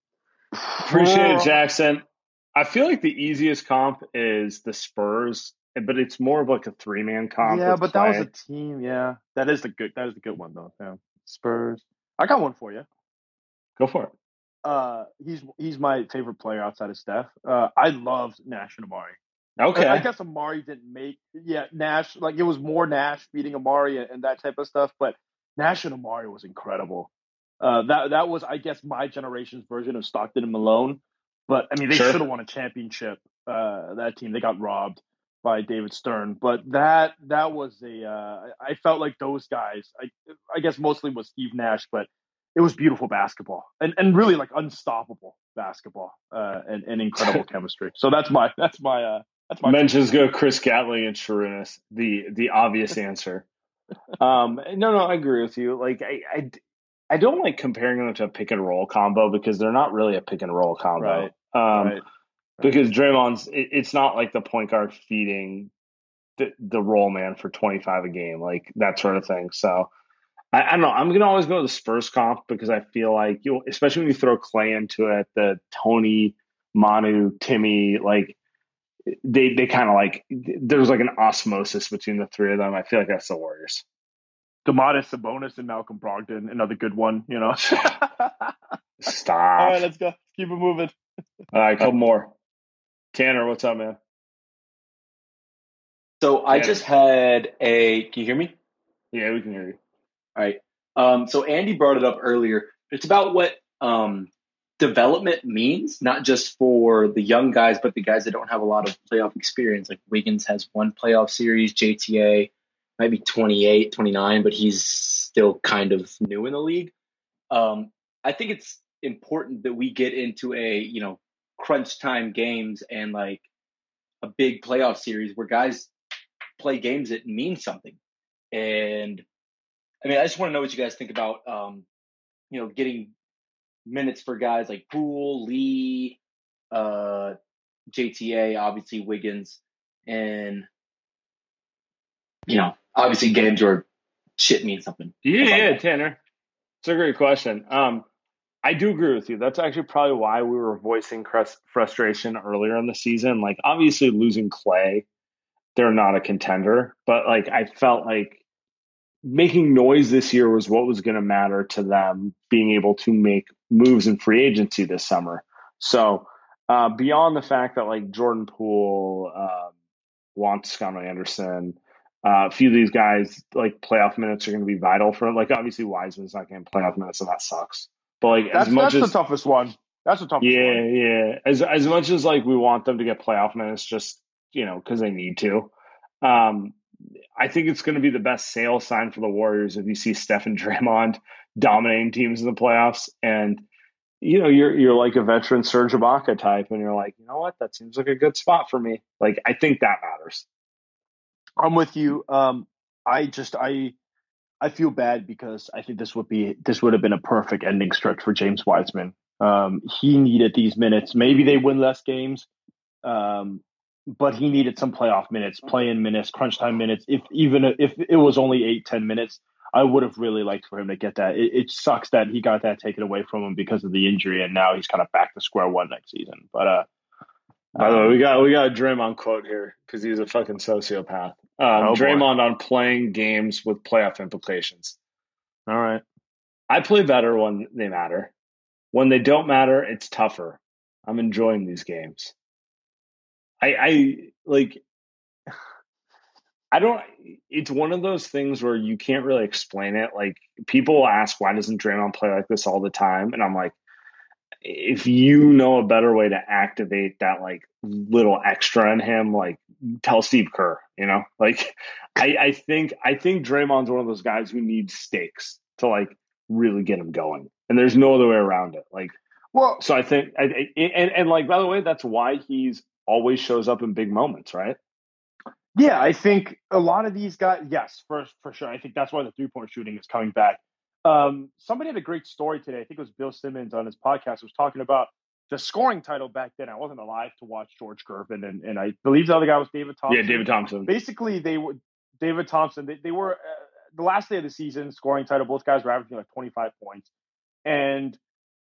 Appreciate it, Jackson. I feel like the easiest comp is the Spurs, but it's more of like a three man comp.
yeah,
with
but that was a team. Yeah, that is the good. That is the good one though. Yeah. Spurs. I got one for you.
Go for it.
Uh, he's he's my favorite player outside of Steph. Uh, I loved Nash and Amar'e.
Okay.
I, I guess Amar'e didn't make. Yeah, Nash. Like it was more Nash beating Amar'e and, and that type of stuff. But Nash and Amar'e was incredible. Uh, that that was, I guess, my generation's version of Stockton and Malone. But I mean, they
Sure.
should have won a championship. Uh, that team, they got robbed by David Stern. But that that was a. Uh, I felt like those guys. I I guess mostly was Steve Nash, but it was beautiful basketball and and really like unstoppable basketball uh, and and incredible chemistry. So that's my that's my uh, that's my
Mentions go Chris Gatling and Sharunas. The the obvious answer. Um, no, no, I agree with you. Like I, I, I don't like comparing them to a pick and roll combo because they're not really a pick and roll combo.
Right.
Um,
Right.
Because Draymond's, it, it's not like the point guard feeding the the roll man for twenty five a game, like that sort of thing. So. I, I don't know. I'm gonna always go to the Spurs comp because I feel like you, especially when you throw Clay into it, the Tony, Manu, Timmy, like they they kind of like there's like an osmosis between the three of them. I feel like that's the Warriors.
Domantas Sabonis and Malcolm Brogdon, another good one. You know.
Stop.
All right, let's go. Keep it moving.
All right, couple more. Tanner, what's up, man?
So I
Yeah.
just had a. Can you hear me?
Yeah, we can hear you.
All right. Um, so Andy brought it up earlier. It's about what um, development means, not just for the young guys, but the guys that don't have a lot of playoff experience. Like Wiggins has one playoff series, JTA might be 28, 29, but he's still kind of new in the league. Um, I think it's important that we get into a, you know, crunch time games and like a big playoff series where guys play games that mean something. And I mean, I just want to know what you guys think about, um, you know, getting minutes for guys like Poole, Lee, uh, JTA, obviously Wiggins, and you know, obviously games where shit means something.
Yeah,
That's all I
yeah. Tanner. It's a great question. Um, I do agree with you. That's actually probably why we were voicing frustration earlier in the season. Like, obviously, losing Clay, they're not a contender, but like, I felt like making noise this year was what was going to matter to them being able to make moves in free agency this summer. So, uh, beyond the fact that like Jordan Poole, um, Juan Toscano Anderson, uh, a few of these guys, like playoff minutes are going to be vital for Like, obviously, Wiseman's not getting playoff minutes, and that sucks. But like,
That's
as much
that's
as
the toughest one. That's the toughest
yeah,
one.
yeah. As as much as like we want them to get playoff minutes, just you know, because they need to. Um, I think it's going to be the best sales sign for the Warriors if you see Stephen Draymond dominating teams in the playoffs, and you know you're you're like a veteran Serge Ibaka type, and you're like, you know what, that seems like a good spot for me. Like I think that matters.
I'm with you. Um, I just I I feel bad because I think this would be this would have been a perfect ending stretch for James Wiseman. Um, he needed these minutes. Maybe they win less games, um, but he needed some playoff minutes, play-in minutes, crunch time minutes. If even if it was only eight ten minutes, I would have really liked for him to get that. It, it sucks that he got that taken away from him because of the injury, and now he's kind of back to square one next season. But uh,
By the way, we got we got a Draymond quote here because he's a fucking sociopath. Um,
Oh, boy.
Draymond on playing games with playoff implications.
all right,
I play better when they matter. When they don't matter, it's tougher. I'm enjoying these games. I, I like. I don't. It's one of those things where you can't really explain it. Like people ask, why doesn't Draymond play like this all the time? And I'm like, if you know a better way to activate that like little extra in him, like tell Steve Kerr. You know, like I, I think I think Draymond's one of those guys who needs stakes to like really get him going, and there's no other way around it. Like,
well,
so I think, I, I- and and like by the way, that's why he's always shows up in big moments, right?
Yeah, I think a lot of these guys, yes, for for sure. I think that's why the three point shooting is coming back. Um, somebody had a great story today. I think it was Bill Simmons on his podcast was talking about the scoring title back then. I wasn't alive to watch George Gervin, and, and I believe the other guy was David Thompson.
Yeah, David Thompson.
Basically, they were David Thompson. They, they were uh, the last day of the season scoring title. Both guys were averaging like twenty five points, and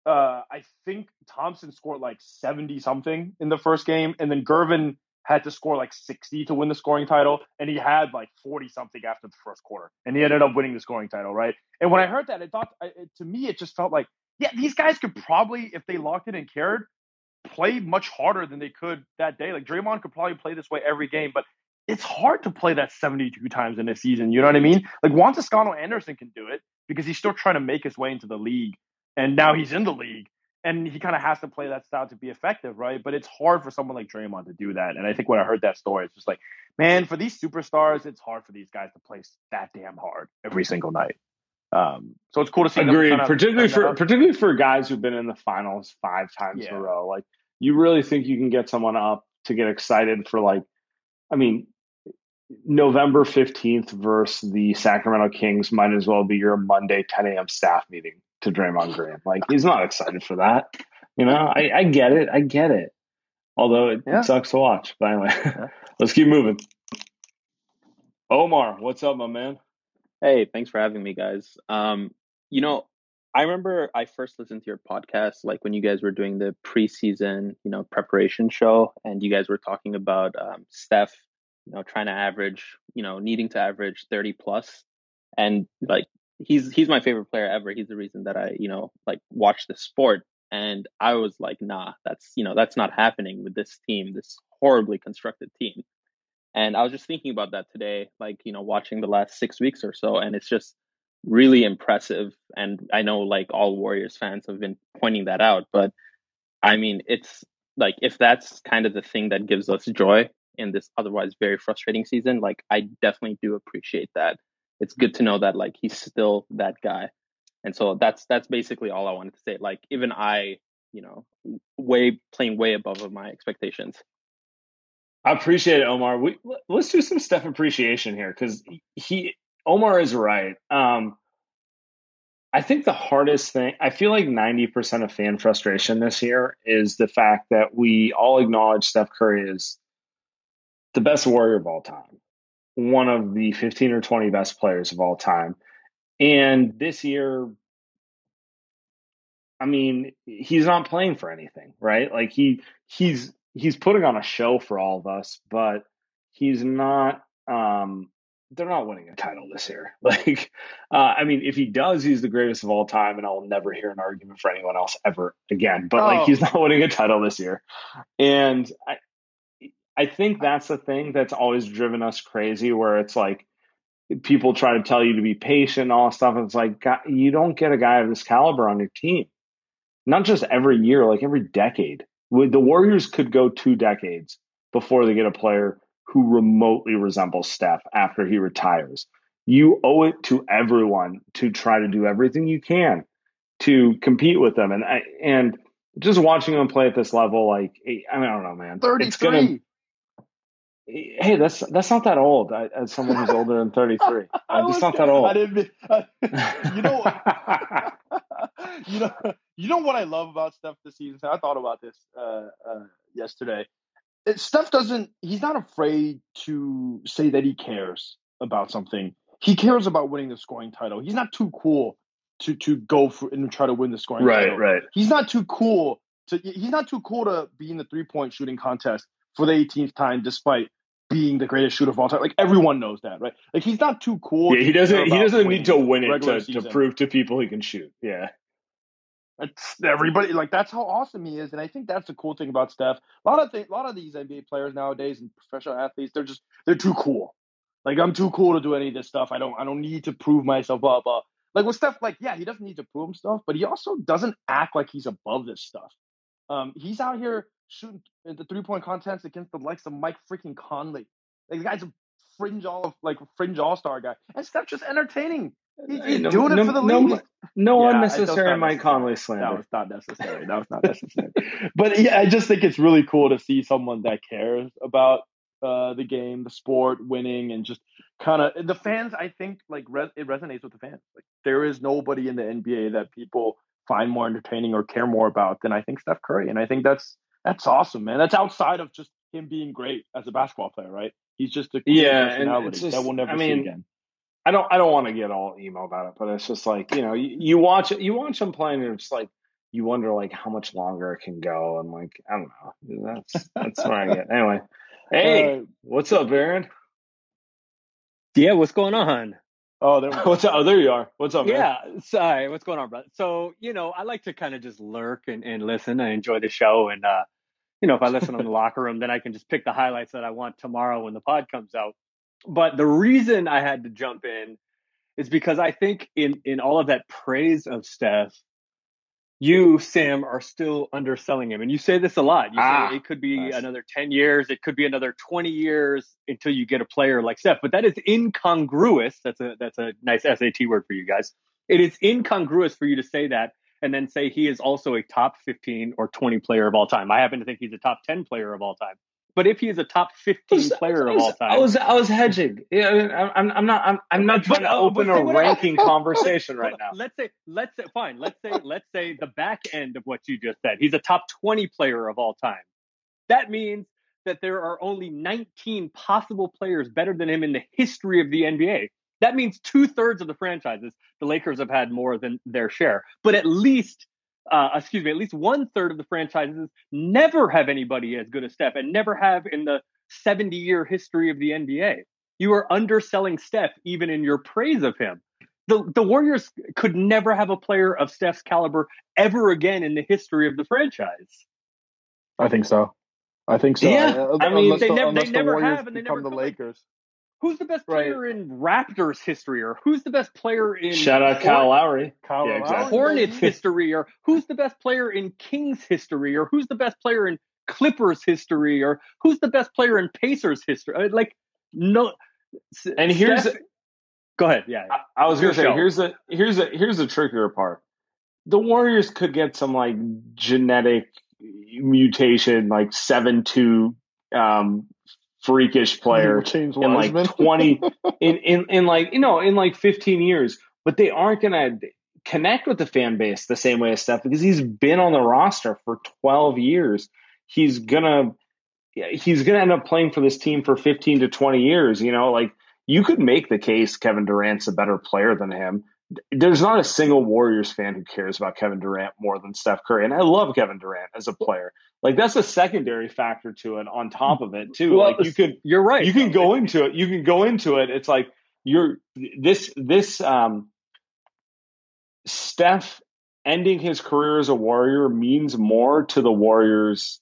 uh, I think Thompson scored like 70 something in the first game, and then Gervin had to score like 60 to win the scoring title, and he had like 40 something after the first quarter, and he ended up winning the scoring title, right? And when I heard that, I thought it, to me it just felt like, yeah, these guys could probably, if they locked in and cared, play much harder than they could that day. Like Draymond could probably play this way every game, but it's hard to play that 72 times in a season. You know what I mean? Like Juan Toscano Anderson can do it. because he's still trying to make his way into the league, and now he's in the league, and he kind of has to play that style to be effective, right? But it's hard for someone like Draymond to do that. And I think when I heard that story, it's just like, man, for these superstars, it's hard for these guys to play that damn hard every single night. Um, so it's cool to see.
Agreed,
kind of
particularly for
up.
particularly for guys who've been in the finals five times in a row. Like you really think you can get someone up to get excited for like, I mean, November fifteenth versus the Sacramento Kings might as well be your Monday ten a.m. staff meeting to Draymond Green. Like he's not excited for that. You know, I, I get it, I get it. Although it,
Yeah.
it sucks to watch. But anyway, let's keep moving. Omar, what's up, my man?
Hey, thanks for having me, guys. Um, you know, I remember I first listened to your podcast, like when you guys were doing the preseason, you know, preparation show, and you guys were talking about um, Steph, you know, trying to average, you know, needing to average thirty plus, and like he's he's my favorite player ever. He's the reason that I, you know, like watch the sport, and I was like, nah, that's you know, that's not happening with this team, this horribly constructed team. And I was just thinking about that today, like, you know, watching the last six weeks or so. And it's just really impressive. And I know like all Warriors fans have been pointing that out. But I mean, it's like if that's kind of the thing that gives us joy in this otherwise very frustrating season, like I definitely do appreciate that. It's good to know that like he's still that guy. And so that's that's basically all I wanted to say. Like even I, you know, way playing way above of my expectations.
I appreciate it, Omar. We let's do some Steph appreciation here because he Omar is right. Um, I think the hardest thing I feel like ninety percent of fan frustration this year is the fact that we all acknowledge Steph Curry is the best Warrior of all time, one of the fifteen or twenty best players of all time, and this year I mean, he's not playing for anything, right? Like he he's he's putting on a show for all of us, but he's not um they're not winning a title this year. Like uh I mean, if he does, he's the greatest of all time and I'll never hear an argument for anyone else ever again. But like
Oh.
he's not winning a title this year. And I I think that's the thing that's always driven us crazy where it's like people try to tell you to be patient and all stuff. And it's like, God, you don't get a guy of this caliber on your team. Not just every year, like every decade. The Warriors could go two decades before they get a player who remotely resembles Steph after he retires. You owe it to everyone to try to do everything you can to compete with them. And and just watching them play at this level, like I mean, I don't know, man. It's gonna
33.
Hey, that's that's not that old. I, as someone who's older than thirty three,
I
that's
was-
not that old.
I didn't. mean- you know what? you know. You know what I love about Steph this season. I thought about this uh, uh, yesterday. It, Steph doesn't. He's not afraid to say that he cares about something. He cares about winning the scoring title. He's not too cool to to go for and try to win the scoring
Right,
title.
Right, right.
He's not too cool to. He's not too cool to be in the three point shooting contest for the 18th time, despite being the greatest shooter of all time. Like everyone knows that, right? Like he's not too cool.
Yeah, he doesn't. He doesn't need to win it to, to prove to people he can shoot. Yeah.
That's everybody like that's how awesome he is, and I think that's the cool thing about Steph. A lot of th- a lot of these NBA players nowadays and professional athletes, they're just they're too cool. Like I'm too cool to do any of this stuff. I don't I don't need to prove myself. Blah blah. Like with Steph, like yeah, he doesn't need to prove himself, but he also doesn't act like he's above this stuff. Um, he's out here shooting the three point contests against the likes of Mike freaking Conley. Like the guy's a fringe all like fringe all star guy, and Steph's just entertaining. He- he's
no,
doing it for the
no,
league.
no
Yeah,
unnecessary Mike. Conley
That
slander.
was not necessary. That was not necessary. but yeah, I just think it's really cool to see someone that cares about uh, the game, the sport, winning, and just kind of the fans. I think like res- it resonates with the fans. Like there is nobody in the NBA that people find more entertaining or care more about than I think Steph Curry, and I think that's that's awesome, man. That's outside of just him being great as a basketball player, right? He's just a cool
Yeah,
personality
just.
that we'll never
I
see
mean,
again.
I don't. I don't want to get all emo about it, but it's just like you know, you, you watch it. You watch him playing, and it's like you wonder like how much longer it can go, and like I don't know. That's that's where I get. Anyway, hey,
Uh,
what's up, Aaron?
Yeah, what's going on?
Oh, there.
What's up? Oh, there you are. What's up, man?
Yeah, sorry, what's going on, brother? So, you know, I like to kind of just lurk and, and listen. I enjoy the show. And, uh, you know, if I listen in the locker room, then I can just pick the highlights that I want tomorrow when the pod comes out. But the reason I had to jump in is because I think in in all of that praise of Steph, you Sam are still underselling him, and you say this a lot. You
Ah,
say it could be
nice.
another ten years, it could be another twenty years until you get a player like Steph, but that is incongruous. That's a that's a nice SAT word for you guys. It is incongruous for you to say that and then say he is also a top 15 or 20 player of all time. I happen to think he's a top 10 player of all time. But if he is a top 15 player
I
of all time,
I was I was hedging. Yeah, I mean, I'm I'm not I'm, I'm not trying
But,
to open a ranking conversation right now.
Let's say, let's say, fine. Let's say, let's say the back end of what you just said. He's a top 20 player of all time. That means that there are only 19 possible players better than him in the history of the NBA. That means two thirds of the franchises. The Lakers have had more than their share, but at least, uh, excuse me, at least one third of the franchises never have anybody as good as Steph and never have in the 70 year history of the NBA. You are underselling Steph even in your praise of him. The the Warriors could never have a player of Steph's caliber ever again in the history of the franchise.
I think so. I think so.
Yeah,
Uh,
I mean, they
the,
never- they
the
never
Warriors
have and they
become
never
the. Lakers.
Who's the best player in Raptors history, or who's the best player in
Shout out Kyle Lowry.
Kyle
Yeah, exactly.
Hornets history, or who's the best player in Kings history, or who's the best player in Clippers history, or who's the best player in Pacers history? I mean, Like no.
And here's
Steph- go ahead. Yeah,
I was gonna say
show.
here's the here's a here's the trickier part. The Warriors could get some like genetic mutation, like seven two um freakish player in like twenty in, in in like you know in like fifteen years, but they aren't gonna connect with the fan base the same way as Steph because he's been on the roster for twelve years. He's gonna he's going to end up playing for this team for 15 to 20 years. You know, like you could make the case Kevin Durant's a better player than him. There's not a single Warriors fan who cares about Kevin Durant more than Steph Curry. And I love Kevin Durant as a player. Like that's a secondary factor to it on top of it too.
Well,
like you could,
you're right.
you can go into it. You can go into it. It's like you're this, this, um, Steph ending his career as a Warrior means more to the Warriors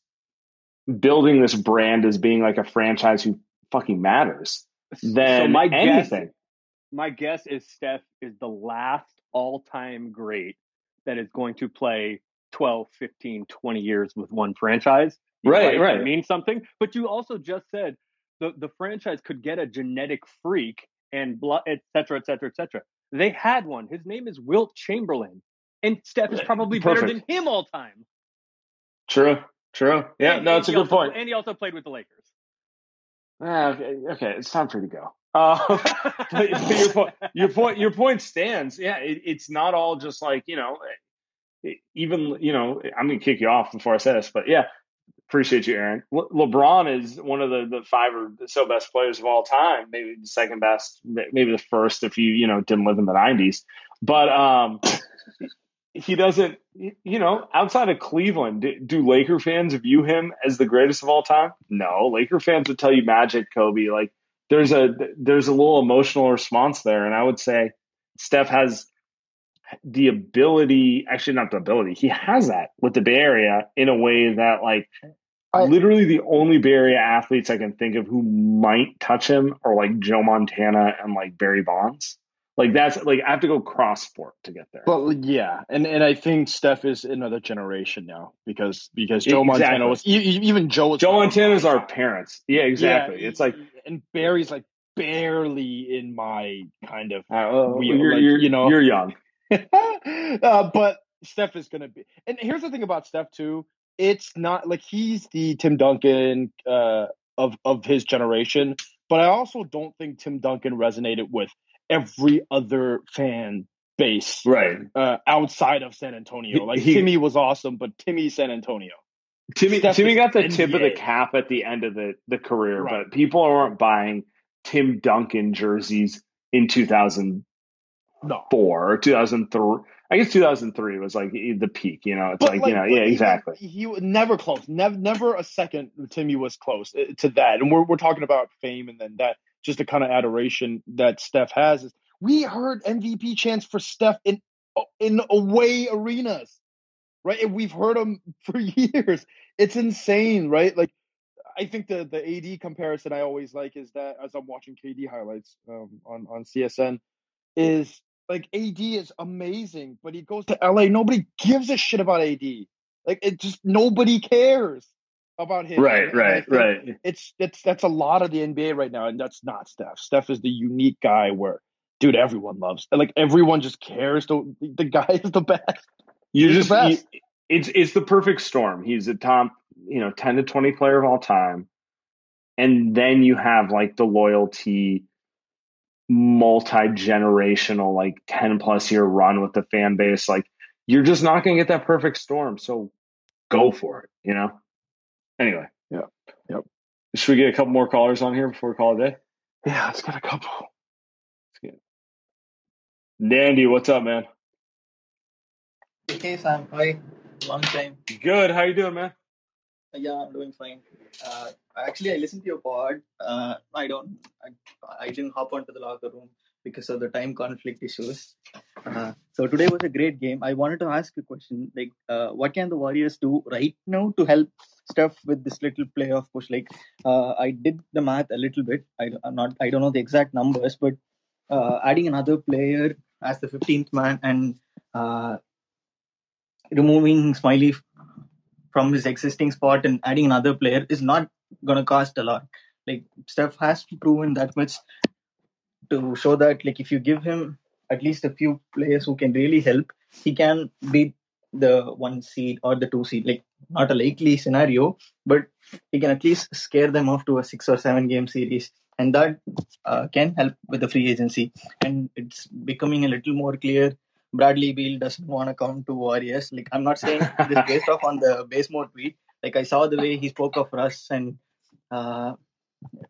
building this brand as being like a franchise who fucking matters than
so my guess,
anything.
My guess is Steph is the last all-time great that is going to play 12, 15, 20 years with one franchise. You're
Right,
It means something. But you also just said the, the franchise could get a genetic freak and blah, et cetera, et cetera, et cetera. They had one. His name is Wilt Chamberlain. And Steph is probably better than him all time.
True, true. Yeah,
And-
no, it's a good
also-
point.
And he also played with the Lakers.
Ah, okay, okay, it's time for you to go. Uh, but your point, your point, your point stands. Yeah, it, it's not all just like you know, it- even you know, I'm gonna kick you off before I say this, but yeah, appreciate you, Aaron. Le- LeBron is one of the the five or so best players of all time, maybe the second best, maybe the first if you you know didn't live in the '90s, but um. He doesn't, you know, outside of Cleveland, do, do Laker fans view him as the greatest of all time? No, Laker fans would tell you Magic, Kobe. Like, there's a there's a little emotional response there, and I would say Steph has the ability, actually not the ability, he has that with the Bay Area in a way that like literally the only Bay Area athletes I can think of who might touch him are like Joe Montana and like Barry Bonds. Like that's like I have to go cross sport to get there.
But yeah, and and I think Steph is another generation now because because Joe Montana was even Joe was
Joe Montana's our parents. Yeah, exactly.
Yeah,
it's like
and Barry's like barely in my kind of
uh,
wheel,
you're,
like,
you're,
you know
you're young.
uh, but Steph is gonna be. And here's the thing about Steph too. It's not like he's the Tim Duncan uh, of of his generation, but I also don't think Tim Duncan resonated with every other fan base
right
uh, outside of San Antonio. Like
he-
Timmy was awesome, but Timmy San Antonio.
Timmy
Steph
Timmy got the tip of the cap at the end of the, the career,
Right.
but people aren't buying Tim Duncan jerseys in 2004
No.
or 2003. I guess 2003 was like the peak, you know. It's like, you know, yeah, exactly.
He was never close. Never, never a second. Timmy was close uh, to that. And we're we're talking about fame and then that just the kind of adoration that Steph has. Is we heard MVP chants for Steph in in away arenas, right? And we've heard them for years. It's insane, right? Like I think the the AD comparison I always like is that as I'm watching KD highlights um, on on CSN, is like AD is amazing, but he goes to LA. Nobody gives a shit about AD. Like it just nobody cares about him.
Right,
And- and I
right, right.
It's that's that's a lot of the NBA right now, and that's not Steph. Steph is the unique guy where, dude, everyone loves. Like everyone just cares. The the guy is the best.
You
He's
just
best.
you- it's it's the perfect storm. He's a top, you know, 10 to 20 player of all time. And then you have like the loyalty multi-generational like 10 plus year run with the fan base like you're just not going to get that perfect storm. So go for it, you know. Anyway,
yeah. Yep.
Should we get a couple more callers on here before we call it a day?
Yeah, let's get a couple.
Dandy, what's up, man?
Hey Sam, hi. Long time.
Good. How you doing, man?
Yeah, I'm doing fine. Uh, actually, I listened to your pod. Uh, I don't. I, I didn't hop onto the locker room because of the time conflict issues. Uh, so today was a great game. I wanted to ask a question. Like, uh, what can the Warriors do right now to help Steph with this little playoff push? Like, uh, I did the math a little bit. I am not. I don't know the exact numbers, but uh, adding another player as the 15th man and uh, removing Smiley from his existing spot and adding another player is not going to cost a lot. Like Steph has proven that much to show that like if you give him at least a few players who can really help, he can beat the one seed or the two seed. Like not a likely scenario, but he can at least scare them off to a six or seven game series, and that uh, can help with the free agency. And it's becoming a little more clear Bradley Beal doesn't want to come to Warriors. Like I'm not saying this based off on the Bazemore tweet. Like I saw the way he spoke of Russ and uh,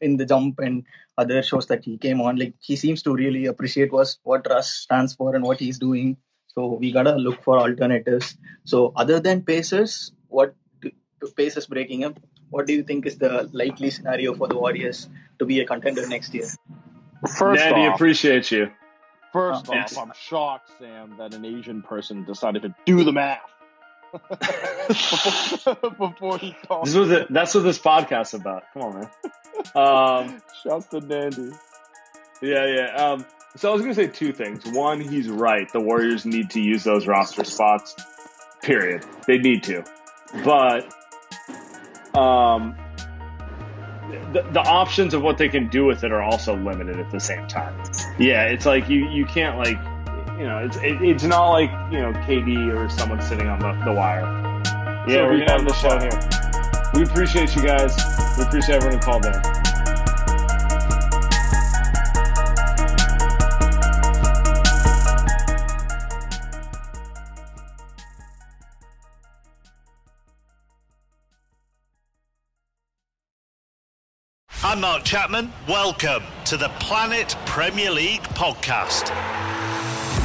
in the jump and other shows that he came on. Like he seems to really appreciate was what Russ stands for and what he's doing. So we gotta look for alternatives. So other than Pacers, what do, do Pacers breaking up? What do you think is the likely scenario for the Warriors to be a contender next year?
First
Dandy,
off,
appreciate you.
First
Oh,
off,
yes.
I'm shocked, Sam, that an Asian person decided to do the math before he called.
This was it. That's what this podcast's about. Come on, man. Um,
Shouts to Dandy.
yeah, yeah. Um, so I was going to say two things. One, he's right. The Warriors need to use those roster spots. Period. They need to. But um, the, the options of what they can do with it are also limited at the same time. Yeah, it's like you you can't like you know it's it, it's not like you know KD or someone sitting on the, the wire. Yeah,
So
we're
we
gonna have
have
the
the
show here. We appreciate you guys. We appreciate everyone who called in.
I'm Mark Chapman. Welcome to the Planet Premier League podcast.